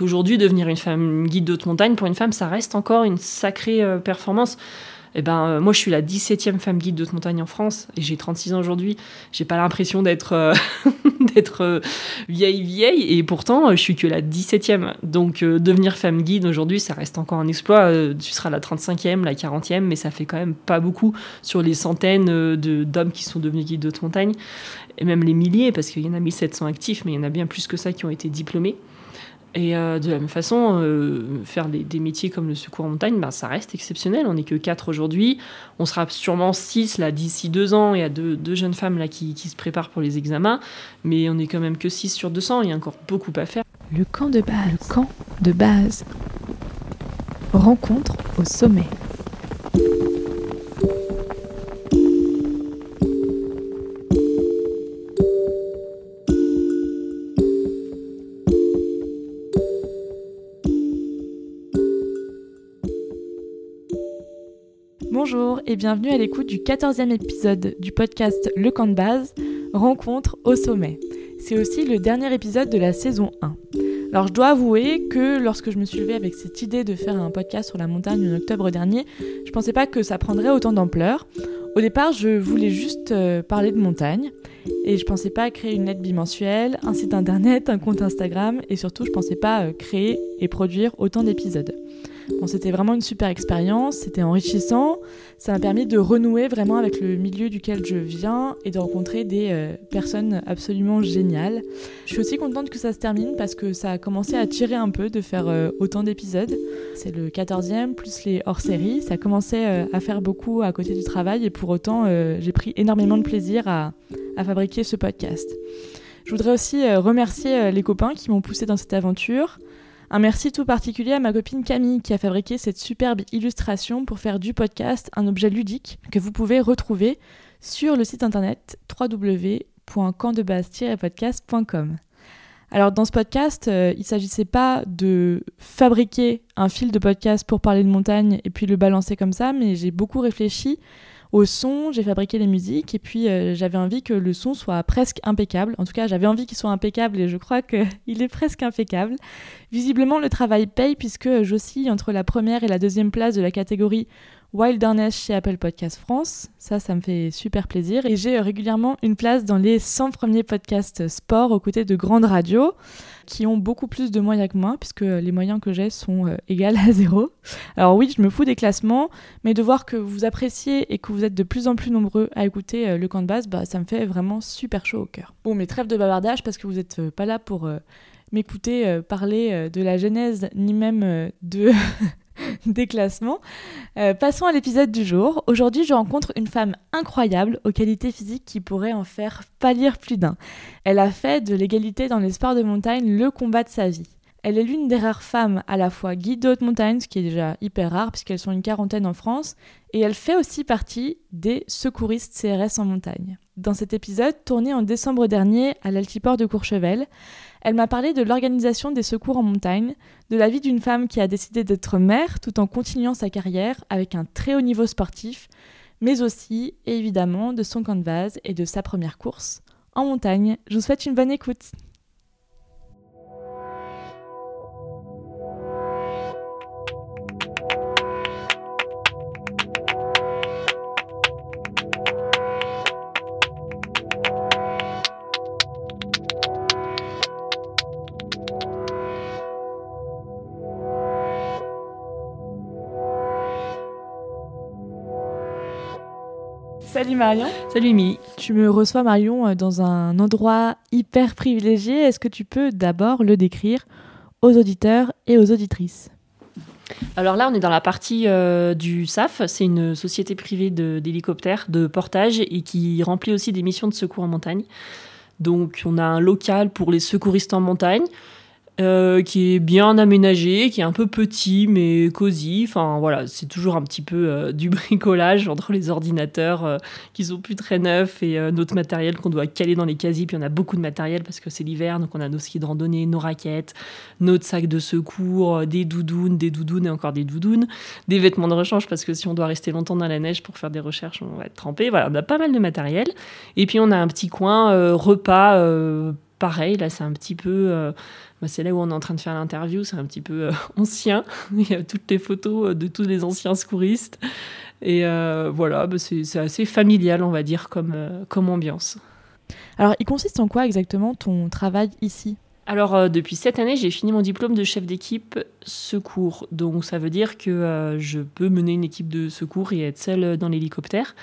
Aujourd'hui, devenir une femme guide de montagne, pour une femme, ça reste encore une sacrée performance. Eh ben, euh, moi, je suis la 17e femme guide de montagne en France et j'ai 36 ans aujourd'hui. J'ai pas l'impression d'être euh, euh, vieille vieille et pourtant je suis que la 17e. Donc devenir femme guide aujourd'hui, ça reste encore un exploit. tu seras la 35e, la 40e, mais ça fait quand même pas beaucoup sur les centaines d'hommes qui sont devenus guides de montagne et même les milliers parce qu'il y en a 1700 actifs, mais il y en a bien plus que ça qui ont été diplômés. Et euh, de la même façon, euh, faire des, métiers comme le secours en montagne, ben, ça reste exceptionnel. On n'est que 4 aujourd'hui. On sera sûrement 6 là, d'ici 2 ans. Il y a deux, jeunes femmes là, qui, qui, se préparent pour les examens. Mais on n'est quand même que 6 sur 200. Il y a encore beaucoup à faire. Le camp de base. Le camp de base. Rencontre au sommet. Bonjour et bienvenue à l'écoute du 14e épisode du podcast Le camp de base, Rencontre au sommet. C'est aussi le dernier épisode de la saison 1. Alors je dois avouer que lorsque je me suis levée avec cette idée de faire un podcast sur la montagne en octobre dernier, je pensais pas que ça prendrait autant d'ampleur. Au départ, je voulais juste euh, parler de montagne et je pensais pas créer une lettre bimensuelle, un site internet, un compte Instagram et surtout je pensais pas euh, créer et produire autant d'épisodes. C'était vraiment une super expérience, c'était enrichissant, ça m'a permis de renouer vraiment avec le milieu duquel je viens et de rencontrer des euh, personnes absolument géniales. Je suis aussi contente que ça se termine parce que ça a commencé à tirer un peu de faire euh, autant d'épisodes. C'est le 14e plus les hors-séries, ça commençait euh, à faire beaucoup à côté du travail et pour autant j'ai pris énormément de plaisir à, à fabriquer ce podcast. Je voudrais aussi remercier les copains qui m'ont poussé dans cette aventure. Un merci tout particulier à ma copine Camille qui a fabriqué cette superbe illustration pour faire du podcast un objet ludique que vous pouvez retrouver sur le site internet www.campdebase-podcast.com. Alors dans ce podcast, euh, il ne s'agissait pas de fabriquer un fil de podcast pour parler de montagne et puis le balancer comme ça, mais j'ai beaucoup réfléchi au son, j'ai fabriqué les musiques et puis euh, j'avais envie que le son soit presque impeccable. En tout cas, j'avais envie qu'il soit impeccable et je crois qu'il est presque impeccable. Visiblement, le travail paye puisque j'oscille entre la première et la deuxième place de la catégorie Wilderness chez Apple Podcast France. Ça, ça me fait super plaisir. Et j'ai régulièrement une place dans les 100 premiers podcasts sport aux côtés de grandes radios qui ont beaucoup plus de moyens que moi, puisque les moyens que j'ai sont euh, égaux à zéro. Alors oui, je me fous des classements, mais de voir que vous appréciez et que vous êtes de plus en plus nombreux à écouter euh, le camp de base, bah, ça me fait vraiment super chaud au cœur. Bon, mais trêve de bavardage, parce que vous n'êtes euh, pas là pour m'écouter parler de la genèse, ni même de... des classements. Euh, passons à l'épisode du jour. Aujourd'hui, je rencontre une femme incroyable aux qualités physiques qui pourrait en faire pâlir plus d'un. Elle a fait de l'égalité dans les sports de montagne le combat de sa vie. Elle est l'une des rares femmes à la fois guide de haute montagne, ce qui est déjà hyper rare puisqu'elles sont une quarantaine en France, et elle fait aussi partie des secouristes CRS en montagne. Dans cet épisode, tourné en décembre dernier à l'altiport de Courchevel, elle m'a parlé de l'organisation des secours en montagne, de la vie d'une femme qui a décidé d'être mère tout en continuant sa carrière avec un très haut niveau sportif, mais aussi, évidemment, de son base et de sa première course en montagne. Je vous souhaite une bonne écoute. Salut Marion. Salut Mi. Tu me reçois Marion euh, dans un endroit hyper privilégié. Est-ce que tu peux d'abord le décrire aux auditeurs et aux auditrices? Alors là, on est dans la partie euh, du SAF. C'est une société privée d'hélicoptères de, portage et qui remplit aussi des missions de secours en montagne. Donc, on a un local pour les secouristes en montagne. Euh, qui est bien aménagé, qui est un peu petit mais cosy. Enfin voilà, c'est toujours un petit peu euh, du bricolage entre les ordinateurs euh, qui sont plus très neufs et notre matériel qu'on doit caler dans les casiers. Puis on a beaucoup de matériel parce que c'est l'hiver, donc on a nos skis de randonnée, nos raquettes, notre sac de secours, des doudounes, des doudounes et encore des doudounes, des vêtements de rechange parce que si on doit rester longtemps dans la neige pour faire des recherches, on va être trempé. Voilà, on a pas mal de matériel. Et puis on a un petit coin repas pareil, là c'est un petit peu, bah, c'est là où on est en train de faire l'interview, c'est un petit peu ancien. Il y a toutes les photos de tous les anciens secouristes. Et voilà, bah, c'est assez familial, on va dire, comme, comme ambiance. Alors, il consiste en quoi exactement ton travail ici? Alors, euh, depuis cette année, j'ai fini mon diplôme de chef d'équipe secours. Donc, ça veut dire que euh, je peux mener une équipe de secours et être seule dans l'hélicoptère.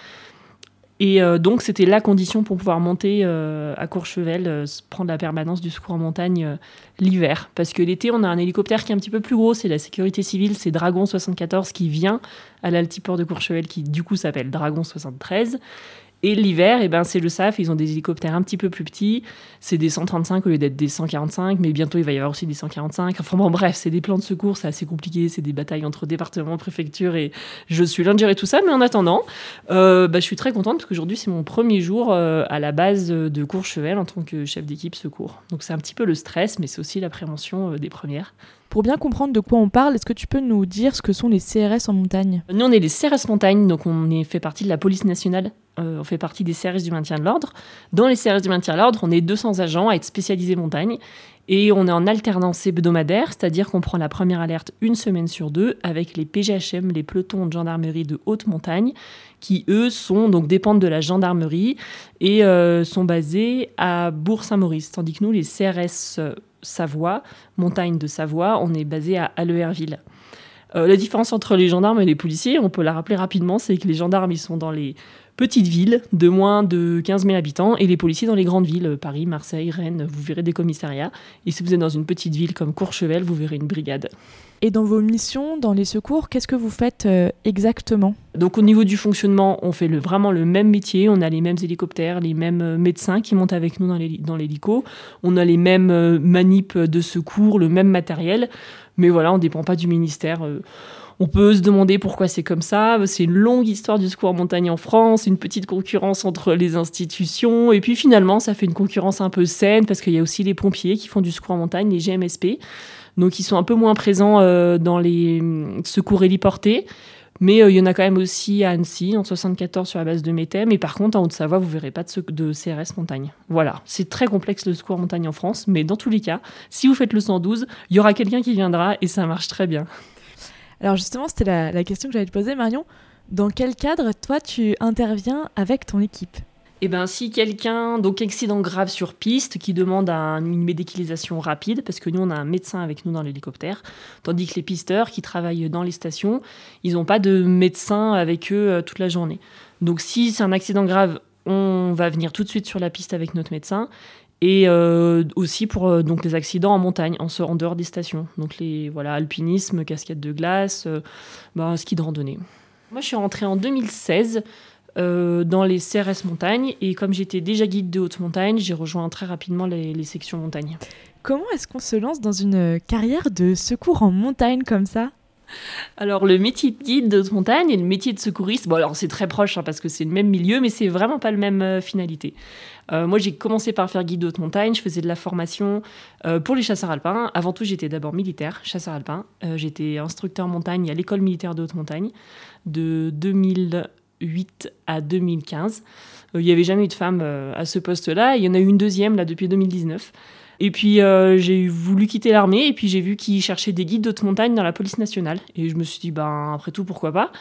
Et euh, donc, c'était la condition pour pouvoir monter à Courchevel, prendre la permanence du secours en montagne l'hiver. Parce que l'été, on a un hélicoptère qui est un petit peu plus gros, c'est la sécurité civile, c'est Dragon 74 qui vient à l'altiport de Courchevel, qui du coup s'appelle Dragon 73. Et l'hiver, eh ben, c'est le SAF, ils ont des hélicoptères un petit peu plus petits. C'est des 135 au lieu d'être des 145, mais bientôt il va y avoir aussi des 145. Enfin bon, bref, c'est des plans de secours, c'est assez compliqué, c'est des batailles entre départements, préfectures, et je suis loin de gérer tout ça. Mais en attendant, euh, bah, je suis très contente parce qu'aujourd'hui, c'est mon premier jour euh, à la base de Courchevel en tant que chef d'équipe secours. Donc c'est un petit peu le stress, mais c'est aussi la prévention euh, des premières. Pour bien comprendre de quoi on parle, est-ce que tu peux nous dire ce que sont les CRS en montagne? Nous, on est les CRS montagne, donc on est fait partie de la police nationale. Euh, on fait partie des CRS du maintien de l'ordre. Dans les CRS du maintien de l'ordre, on est 200 agents à être spécialisés montagne. Et on est en alternance hebdomadaire, c'est-à-dire qu'on prend la première alerte une semaine sur deux avec les PGHM, les pelotons de gendarmerie de haute montagne, qui eux sont donc dépendent de la gendarmerie et euh, sont basés à Bourg-Saint-Maurice, tandis que nous, les CRS Savoie, montagne de Savoie, on est basé à Alleherville. Euh, la différence entre les gendarmes et les policiers, on peut la rappeler rapidement, c'est que les gendarmes, ils sont dans les petites villes de moins de 15 000 habitants et les policiers dans les grandes villes, Paris, Marseille, Rennes, vous verrez des commissariats. Et si vous êtes dans une petite ville comme Courchevel, vous verrez une brigade. Et dans vos missions, dans les secours, qu'est-ce que vous faites euh, exactement? Donc au niveau du fonctionnement, on fait vraiment le même métier. On a les mêmes hélicoptères, les mêmes euh, médecins qui montent avec nous dans l'hélico. On a les mêmes euh, manips de secours, le même matériel. Mais voilà, on ne dépend pas du ministère. On peut se demander pourquoi c'est comme ça. C'est une longue histoire du secours en montagne en France, une petite concurrence entre les institutions. Et puis finalement, ça fait une concurrence un peu saine parce qu'il y a aussi les pompiers qui font du secours en montagne, les GMSP. Donc ils sont un peu moins présents euh, dans les hum, secours héliportés. Mais euh, il y en a quand même aussi à Annecy, en 74 sur la base de Méthème. Et par contre, en Haute-Savoie, vous verrez pas de, de, CRS montagne. Voilà, c'est très complexe le secours montagne en France. Mais dans tous les cas, si vous faites le 112, il y aura quelqu'un qui viendra et ça marche très bien. Alors justement, c'était la, la question que j'allais te poser, Marion. Dans quel cadre, toi, tu interviens avec ton équipe? Eh ben, si quelqu'un, donc accident grave sur piste, qui demande une médicalisation rapide, parce que nous, on a un médecin avec nous dans l'hélicoptère, tandis que les pisteurs qui travaillent dans les stations, ils n'ont pas de médecin avec eux euh, toute la journée. Donc, si c'est un accident grave, on va venir tout de suite sur la piste avec notre médecin. Et euh, aussi pour euh, donc les accidents en montagne, en, dehors des stations. Donc les voilà alpinisme, cascade de glace, bah, ski de randonnée. Moi, je suis rentrée en 2016 euh, dans les CRS montagne. Et comme j'étais déjà guide de haute montagne, j'ai rejoint très rapidement les, sections montagne. Comment est-ce qu'on se lance dans une carrière de secours en montagne comme ça? Alors le métier de guide de haute montagne et le métier de secouriste, bon alors c'est très proche hein, parce que c'est le même milieu, mais c'est vraiment pas le même euh, finalité. Euh, moi j'ai commencé par faire guide de haute montagne, je faisais de la formation pour les chasseurs alpins. Avant tout j'étais d'abord militaire, chasseur alpin. j'étais instructeur montagne à l'école militaire de haute montagne de 2000 2008 à 2015. Euh, il n'y avait jamais eu de femme euh, à ce poste-là. Il y en a eu une deuxième là depuis 2019. Et puis euh, j'ai voulu quitter l'armée et puis j'ai vu qu'ils cherchaient des guides d'haute montagne dans la police nationale. Et je me suis dit, ben après tout, pourquoi pas?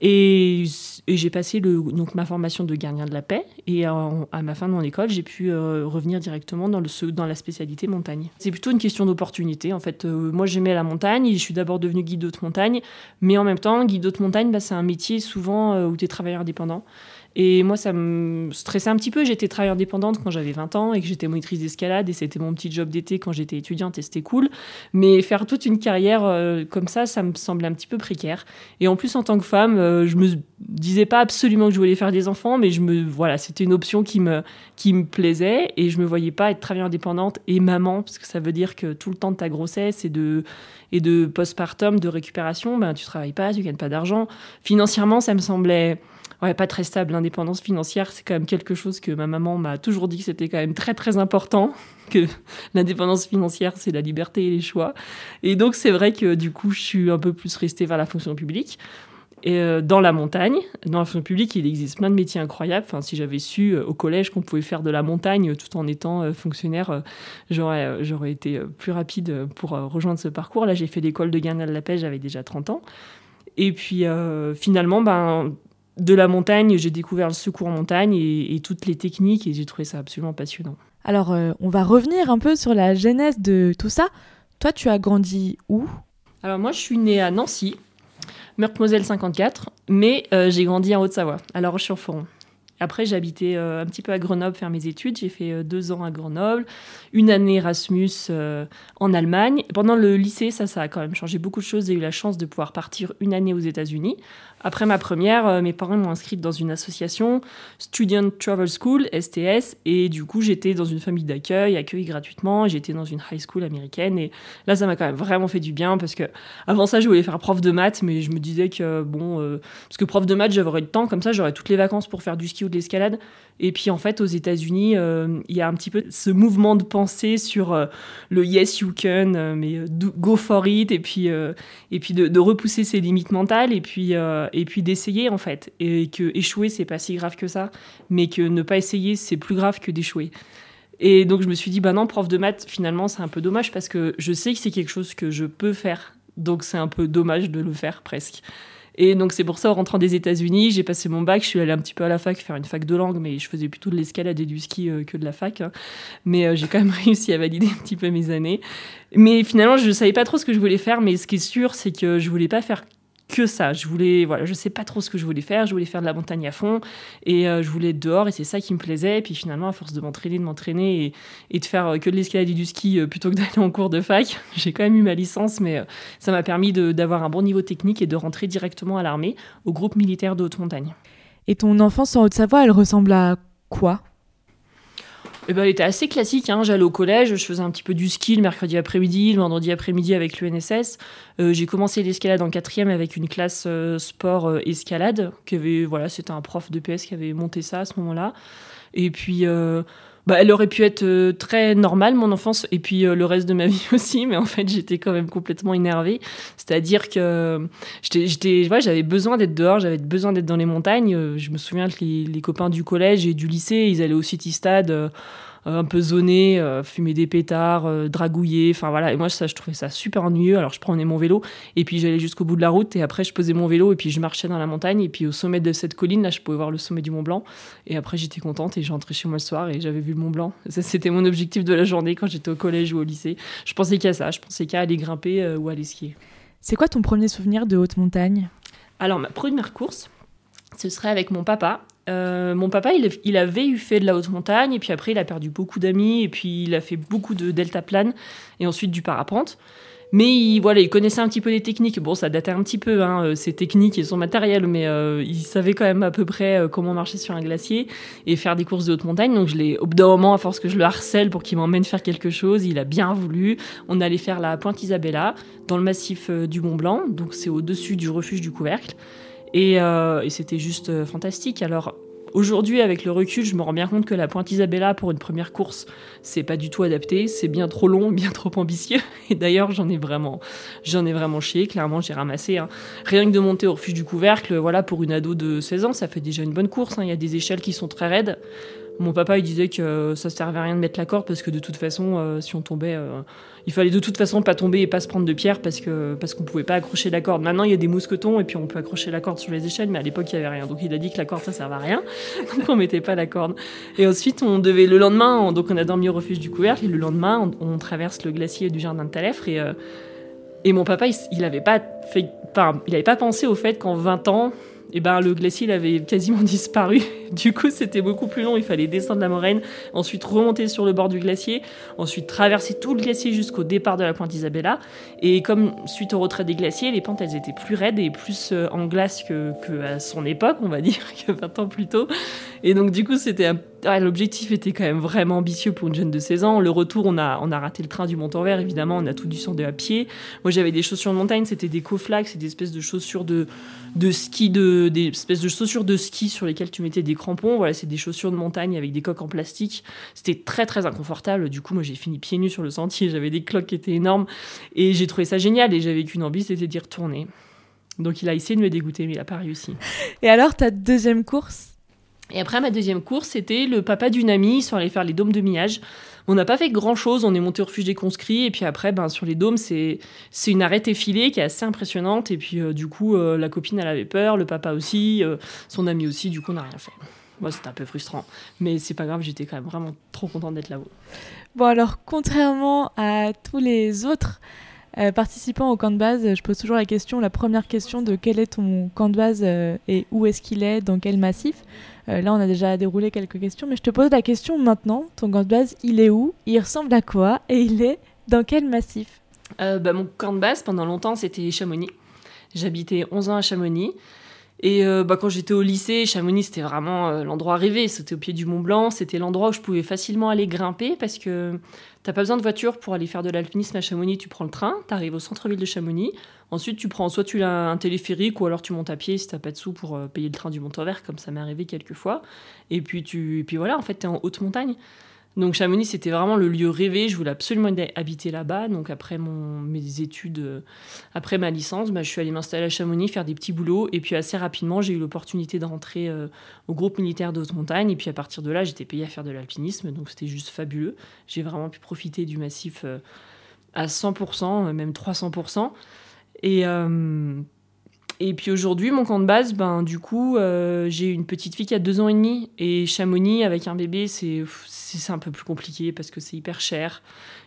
Et, j'ai passé donc ma formation de gardien de la paix. Et à ma fin de mon école, j'ai pu revenir directement dans, la spécialité montagne. C'est plutôt une question d'opportunité. En fait, moi j'aimais la montagne. Je suis d'abord devenu guide d'haute montagne. Mais en même temps, guide d'haute montagne, bah, c'est un métier souvent où tu es travailleur indépendant. Et moi, ça me stressait un petit peu. J'étais travailleuse indépendante quand j'avais 20 ans et que j'étais monitrice d'escalade et c'était mon petit job d'été quand j'étais étudiante et c'était cool. Mais faire toute une carrière euh, comme ça, ça me semblait un petit peu précaire. Et en plus, en tant que femme, euh, je me disais pas absolument que je voulais faire des enfants, mais je me, voilà, c'était une option qui me, qui me plaisait et je me voyais pas être travailleuse indépendante et maman, parce que ça veut dire que tout le temps de ta grossesse et de, et de postpartum, de récupération, ben, tu travailles pas, tu gagnes pas d'argent. Financièrement, ça me semblait ouais, pas très stable. L'indépendance financière, c'est quand même quelque chose que ma maman m'a toujours dit que c'était quand même très très important, que l'indépendance financière, c'est la liberté et les choix. Et donc c'est vrai que du coup, je suis un peu plus restée vers la fonction publique. et, euh, dans la montagne. Dans la fonction publique, il existe plein de métiers incroyables. Enfin, si j'avais su euh, au collège qu'on pouvait faire de la montagne tout en étant euh, fonctionnaire, j'aurais, j'aurais été plus rapide pour rejoindre ce parcours. Là, j'ai fait l'école de la Pêche, j'avais déjà 30 ans. Et puis finalement, ben, de la montagne, j'ai découvert le secours en montagne et, et toutes les techniques et j'ai trouvé ça absolument passionnant. Alors, on va revenir un peu sur la genèse de tout ça. Toi, tu as grandi où? Alors moi, je suis née à Nancy, Meurthe-Moselle 54, mais euh, j'ai grandi en Haute-Savoie, à La Roche-sur-Foron. Après, j'ai habité euh, un petit peu à Grenoble faire mes études. J'ai fait euh, deux ans à Grenoble, une année Erasmus en Allemagne. Pendant le lycée, ça, ça a quand même changé beaucoup de choses. J'ai eu la chance de pouvoir partir une année aux États-Unis. Après ma première, euh, mes parents m'ont inscrite dans une association, Student Travel School, STS, et du coup j'étais dans une famille d'accueil, accueillie gratuitement, j'étais dans une high school américaine, et là ça m'a quand même vraiment fait du bien, parce que avant ça je voulais faire prof de maths, mais je me disais que bon, euh, parce que prof de maths j'aurais le temps, comme ça j'aurais toutes les vacances pour faire du ski ou de l'escalade, et puis en fait, aux États-Unis, euh, il y a un petit peu ce mouvement de pensée sur euh, le yes you can, euh, mais go for it, et puis, et puis de, repousser ses limites mentales, et puis, et puis d'essayer en fait. Et que échouer, c'est pas si grave que ça, mais que ne pas essayer, c'est plus grave que d'échouer. Et donc je me suis dit, bah non, prof de maths, finalement, c'est un peu dommage parce que je sais que c'est quelque chose que je peux faire. Donc c'est un peu dommage de le faire presque. Et donc c'est pour ça, en rentrant des États-Unis, j'ai passé mon bac, je suis allée un petit peu à la fac faire une fac de langue, mais je faisais plutôt de l'escalade et du ski euh, que de la fac. Hein. Mais euh, j'ai quand même réussi à valider un petit peu mes années. Mais finalement, je ne savais pas trop ce que je voulais faire, mais ce qui est sûr, c'est que je voulais pas faire que ça. Je voulais, voilà, je sais pas trop ce que je voulais faire. Je voulais faire de la montagne à fond et euh, je voulais être dehors et c'est ça qui me plaisait. Et puis finalement, à force de m'entraîner, de m'entraîner et, de faire euh, que de l'escalade et du ski euh, plutôt que d'aller en cours de fac, j'ai quand même eu ma licence, mais ça m'a permis d'avoir un bon niveau technique et de rentrer directement à l'armée, au groupe militaire de haute montagne. Et ton enfance en Haute-Savoie, elle ressemble à quoi? Eh ben, elle était assez classique. Hein. J'allais au collège, je faisais un petit peu du ski le mercredi après-midi, le vendredi après-midi avec l'UNSS. Euh, j'ai commencé l'escalade en quatrième avec une classe euh, sport euh, escalade. Qui avait, voilà, c'était un prof de PS qui avait monté ça à ce moment-là. Et puis, bah, elle aurait pu être très normale, mon enfance, et puis le reste de ma vie aussi, mais en fait, j'étais quand même complètement énervée. C'est-à-dire que j'étais, j'avais besoin d'être dehors, j'avais besoin d'être dans les montagnes. Je me souviens que les, les, copains du collège et du lycée, ils allaient au City Stade euh, un peu zoné, euh, fumer des pétards, euh, dragouiller, enfin voilà. Et moi, ça, je trouvais ça super ennuyeux. Alors, je prenais mon vélo et puis j'allais jusqu'au bout de la route et après, je posais mon vélo et puis je marchais dans la montagne. Et puis, au sommet de cette colline, là, je pouvais voir le sommet du Mont Blanc. Et après, j'étais contente et j'entrais chez moi le soir et j'avais vu le Mont Blanc. Ça, c'était mon objectif de la journée quand j'étais au collège ou au lycée. Je pensais qu'à ça. Je pensais qu'à aller grimper ou aller skier. C'est quoi ton premier souvenir de haute montagne? Alors, ma première course, ce serait avec mon papa. Euh, mon papa, il, avait eu fait de la haute montagne, et puis après, il a perdu beaucoup d'amis, et puis il a fait beaucoup de deltaplane, et ensuite du parapente. Mais il, voilà, il connaissait un petit peu les techniques. Bon, ça datait un petit peu, hein, euh, ses techniques et son matériel, mais euh, il savait quand même à peu près comment marcher sur un glacier et faire des courses de haute montagne. Donc, je l'ai, au bout d'un moment, à force que je le harcèle pour qu'il m'emmène faire quelque chose, il a bien voulu. On allait faire la Pointe Isabella dans le massif du Mont Blanc, donc c'est au-dessus du refuge du couvercle. Euh, et, c'était juste euh, fantastique. Alors aujourd'hui, avec le recul, je me rends bien compte que la Pointe Isabella pour une première course, c'est pas du tout adapté, c'est bien trop long, bien trop ambitieux. Et d'ailleurs, j'en ai vraiment, j'en chié. Clairement, j'ai ramassé. Hein. Rien que de monter au refuge du couvercle, voilà, pour une ado de 16 ans, ça fait déjà une bonne course. Hein. Il y a des échelles qui sont très raides. Mon papa, il disait que ça servait à rien de mettre la corde parce que de toute façon, euh, si on tombait, euh, il fallait de toute façon pas tomber et pas se prendre de pierre parce que parce qu'on pouvait pas accrocher la corde. Maintenant, il y a des mousquetons et puis on peut accrocher la corde sur les échelles, mais à l'époque, il y avait rien. Donc il a dit que la corde ça servait à rien, donc on mettait pas la corde. Et ensuite, on devait le lendemain, donc on a dormi au refuge du couvercle et le lendemain, on, traverse le glacier du jardin de Talèfre et euh, et mon papa, il, il avait pas fait, enfin, il avait pas pensé au fait qu'en 20 ans et ben le glacier avait quasiment disparu. Du coup, c'était beaucoup plus long. Il fallait descendre la moraine, ensuite remonter sur le bord du glacier, ensuite traverser tout le glacier jusqu'au départ de la pointe Isabella. Et comme suite au retrait des glaciers, les pentes elles étaient plus raides et plus euh, en glace que, son époque, on va dire, que 20 ans plus tôt. Et donc du coup, c'était l'objectif était quand même vraiment ambitieux pour une jeune de 16 ans. Le retour, on a, on a raté le train du Mont-en-Vert, évidemment, on a tout descendu à pied. Moi, j'avais des chaussures de montagne, c'était des coflax, c'est des espèces de chaussures de, de ski, de, chaussures de ski sur lesquelles tu mettais des crampons. Voilà, c'est des chaussures de montagne avec des coques en plastique. C'était très très inconfortable. Du coup, moi j'ai fini pieds nus sur le sentier. J'avais des cloques qui étaient énormes et j'ai trouvé ça génial. Et j'avais qu'une envie, c'était d'y retourner. Donc il a essayé de me dégoûter, mais il n'a pas réussi. Et alors, ta deuxième course? Et après, ma deuxième course, c'était le papa d'une amie. Sont allés faire les dômes de millage. On n'a pas fait grand-chose. On est monté au refuge des conscrits. Et puis après, ben, sur les dômes, c'est c'est une arête effilée qui est assez impressionnante. Et puis, euh, du coup, euh, la copine, elle avait peur. Le papa aussi. euh, son ami aussi. Du coup, on n'a rien fait. Moi, c'était un peu frustrant. Mais c'est pas grave. J'étais quand même vraiment trop contente d'être là-haut. Bon, alors, contrairement à tous les autres euh, participants au camp de base, je pose toujours la question, la première question de quel est ton camp de base euh, et où est-ce qu'il est, dans quel massif? Euh, là, on a déjà déroulé quelques questions, mais je te pose la question maintenant. Ton camp de base, il est où? Il ressemble à quoi? Et il est dans quel massif? Bah, mon camp de base, pendant longtemps, c'était Chamonix. J'habitais 11 ans à Chamonix. Et euh, bah, quand j'étais au lycée, Chamonix, c'était vraiment euh, l'endroit rêvé. C'était au pied du Mont Blanc. C'était l'endroit où je pouvais facilement aller grimper parce que t'as pas besoin de voiture pour aller faire de l'alpinisme à Chamonix. Tu prends le train, t'arrives au centre-ville de Chamonix. Ensuite, tu prends soit tu as un téléphérique ou alors tu montes à pied si t'as pas de sous pour euh, payer le train du Mont-Vert, comme ça m'est arrivé quelques fois. Et puis, tu... puis voilà, en fait, t'es en haute montagne. Donc Chamonix, c'était vraiment le lieu rêvé. Je voulais absolument habiter là-bas. Donc après mes études, euh, après ma licence, bah, je suis allée m'installer à Chamonix, faire des petits boulots. Et puis assez rapidement, j'ai eu l'opportunité de rentrer euh, au groupe militaire de haute montagne. Et puis à partir de là, j'étais payée à faire de l'alpinisme. Donc c'était juste fabuleux. J'ai vraiment pu profiter du massif euh, à 100%, euh, même 300%. Et, et puis aujourd'hui, mon camp de base, ben, du coup, euh, j'ai une petite fille qui a deux ans et demi. Et Chamonix, avec un bébé, c'est un peu plus compliqué parce que c'est hyper cher.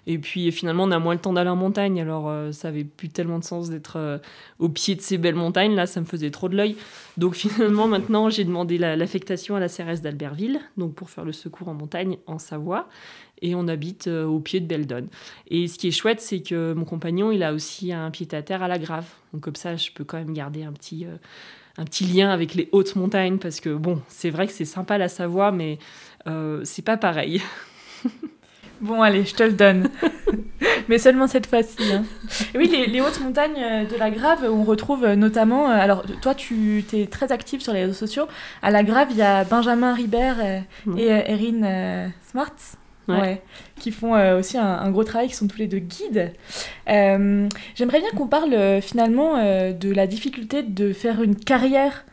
Et puis finalement, on a moins le temps d'aller en montagne. Alors, euh, ça avait plus tellement de sens d'être euh, au pied de ces belles montagnes. Là, ça me faisait trop de l'œil. Donc finalement, maintenant, j'ai demandé la- l'affectation à la CRS d'Albertville, donc pour faire le secours en montagne en Savoie. Et on habite euh, au pied de Beldon. Et ce qui est chouette, c'est que mon compagnon, il a aussi un pied-à-terre à la Grave. Donc comme ça, je peux quand même garder un petit, euh, un petit lien avec les hautes montagnes, parce que bon, c'est vrai que c'est sympa la Savoie, mais euh, c'est pas pareil. Bon, allez, je te le donne. Mais seulement cette fois-ci. hein. Oui, les, les hautes montagnes de la Grave, on retrouve notamment. Alors, toi, tu es très active sur les réseaux sociaux. À la Grave, il y a Benjamin Ribert et Erin Smart. Ouais. Ouais, qui font euh, aussi un, un gros travail, qui sont tous les deux guides. Euh, J'aimerais bien qu'on parle euh, finalement de la difficulté de faire une carrière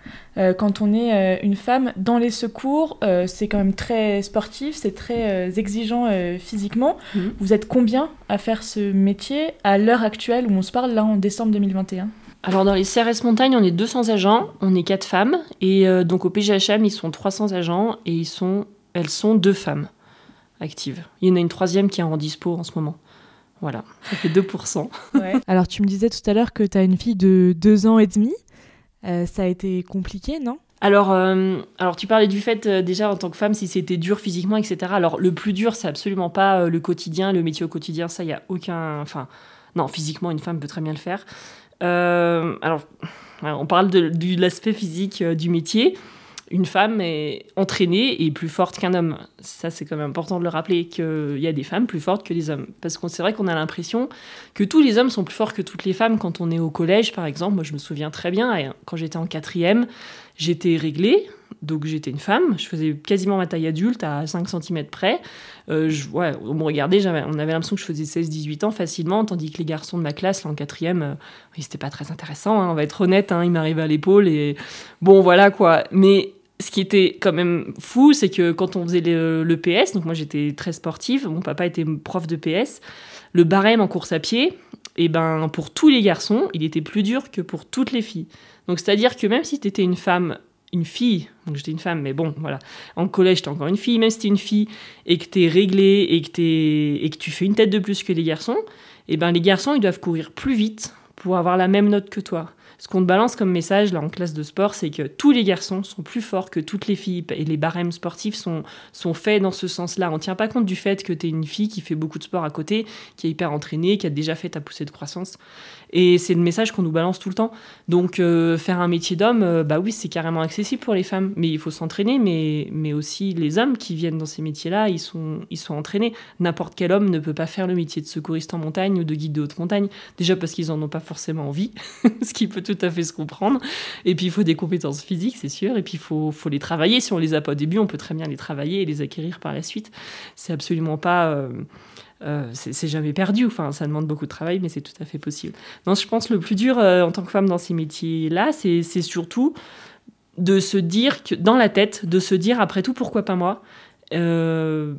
quand on est une femme dans les secours. C'est quand même très sportif, c'est très exigeant physiquement. Mhm. Vous êtes combien à faire ce métier à l'heure actuelle où on se parle là en décembre 2021 Alors dans les CRS Montagne, on est 200 agents, on est 4 femmes. Et euh, donc au PGHM, ils sont 300 agents et ils sont, elles sont deux femmes actives. Il y en a une troisième qui est en dispo en ce moment. Voilà, ça fait 2%. Alors tu me disais tout à l'heure que tu as une fille de deux ans et demi. Euh, ça a été compliqué, non? Alors, euh, alors tu parlais du fait euh, déjà en tant que femme si c'était dur physiquement, etc. Alors le plus dur, c'est absolument pas euh, le quotidien, le métier au quotidien. Ça, il y a aucun. Enfin, non, physiquement, une femme peut très bien le faire. Euh, alors, on parle de, de l'aspect physique euh, du métier. Une femme est entraînée et plus forte qu'un homme. Ça, c'est quand même important de le rappeler qu'il y a des femmes plus fortes que les hommes. Parce que c'est vrai qu'on a l'impression que tous les hommes sont plus forts que toutes les femmes quand on est au collège, par exemple. Moi, je me souviens très bien, quand j'étais en quatrième, j'étais réglée, donc j'étais une femme, je faisais quasiment ma taille adulte à 5 cm près. Euh, on me regardait, on avait l'impression que je faisais 16-18 ans facilement, tandis que les garçons de ma classe, en quatrième, euh, oui, c'était pas très intéressant, hein, on va être honnête, hein, ils m'arrivaient à l'épaule, et bon, voilà quoi. Mais ce qui était quand même fou, c'est que quand on faisait le, PS, donc moi j'étais très sportive, mon papa était prof de PS, le barème en course à pied, et ben pour tous les garçons, il était plus dur que pour toutes les filles. Donc c'est-à-dire que même si tu étais une femme, une fille, donc j'étais une femme, mais bon, voilà, en collège t'es encore une fille, même si t'es une fille et que t'es réglée et que, et que tu fais une tête de plus que les garçons, et ben les garçons ils doivent courir plus vite pour avoir la même note que toi. Ce qu'on te balance comme message là en classe de sport, c'est que tous les garçons sont plus forts que toutes les filles et les barèmes sportifs sont, faits dans ce sens-là. On tient pas compte du fait que tu es une fille qui fait beaucoup de sport à côté, qui est hyper entraînée, qui a déjà fait ta poussée de croissance. Et c'est le message qu'on nous balance tout le temps. Donc euh, faire un métier d'homme, euh, bah oui, c'est carrément accessible pour les femmes, mais il faut s'entraîner. Mais, mais aussi les hommes qui viennent dans ces métiers-là, ils sont, ils sont entraînés. N'importe quel homme ne peut pas faire le métier de secouriste en montagne ou de guide de haute montagne, déjà parce qu'ils en ont pas forcément envie, ce qui peut tout à fait se comprendre. Et puis il faut des compétences physiques, c'est sûr, et puis il faut, faut les travailler. Si on les a pas au début, on peut très bien les travailler et les acquérir par la suite. C'est absolument pas. euh, euh, c'est jamais perdu. Enfin, ça demande beaucoup de travail, mais c'est tout à fait possible. Non, je pense que le plus dur euh, en tant que femme dans ces métiers-là, c'est surtout de se dire que dans la tête, de se dire après tout, pourquoi pas moi? Euh,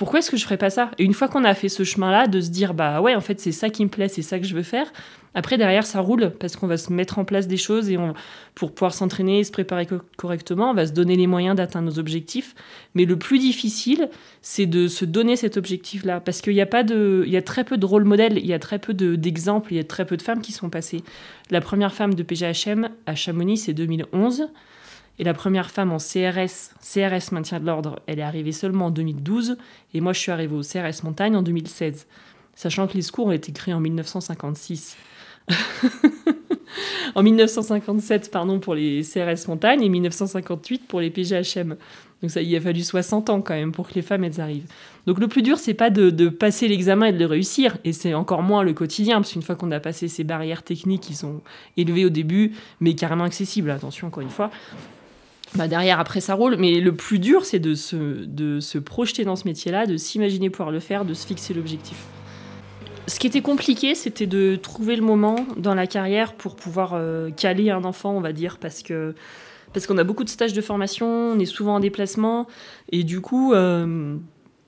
pourquoi est-ce que je ferais pas ça? Et une fois qu'on a fait ce chemin-là, de se dire bah ouais, en fait, c'est ça qui me plaît, c'est ça que je veux faire. Après, derrière, ça roule parce qu'on va se mettre en place des choses et on, pour pouvoir s'entraîner, se préparer correctement, on va se donner les moyens d'atteindre nos objectifs. Mais le plus difficile, c'est de se donner cet objectif-là parce qu'il y a pas de, il y a très peu de rôle modèle, il y a très peu d'exemples, il y a très peu de femmes qui sont passées. La première femme de PGHM à Chamonix, c'est 2011. Et la première femme en CRS, CRS maintien de l'ordre, elle est arrivée seulement en 2012. Et moi, je suis arrivée au CRS montagne en 2016. Sachant que les secours ont été créés en 1956. en 1957, pardon, pour les CRS montagne et 1958 pour les PGHM. Donc ça, il a fallu 60 ans quand même pour que les femmes elles arrivent. Donc le plus dur, c'est pas de, de passer l'examen et de le réussir, et c'est encore moins le quotidien, parce qu'une fois qu'on a passé ces barrières techniques qui sont élevées au début, mais carrément accessibles, attention encore une fois, bah derrière, après, ça roule. Mais le plus dur, c'est de se, de se projeter dans ce métier-là, de s'imaginer pouvoir le faire, de se fixer l'objectif. Ce qui était compliqué, c'était de trouver le moment dans la carrière pour pouvoir euh, caler un enfant, on va dire, parce que parce qu'on a beaucoup de stages de formation, on est souvent en déplacement, et du coup, euh,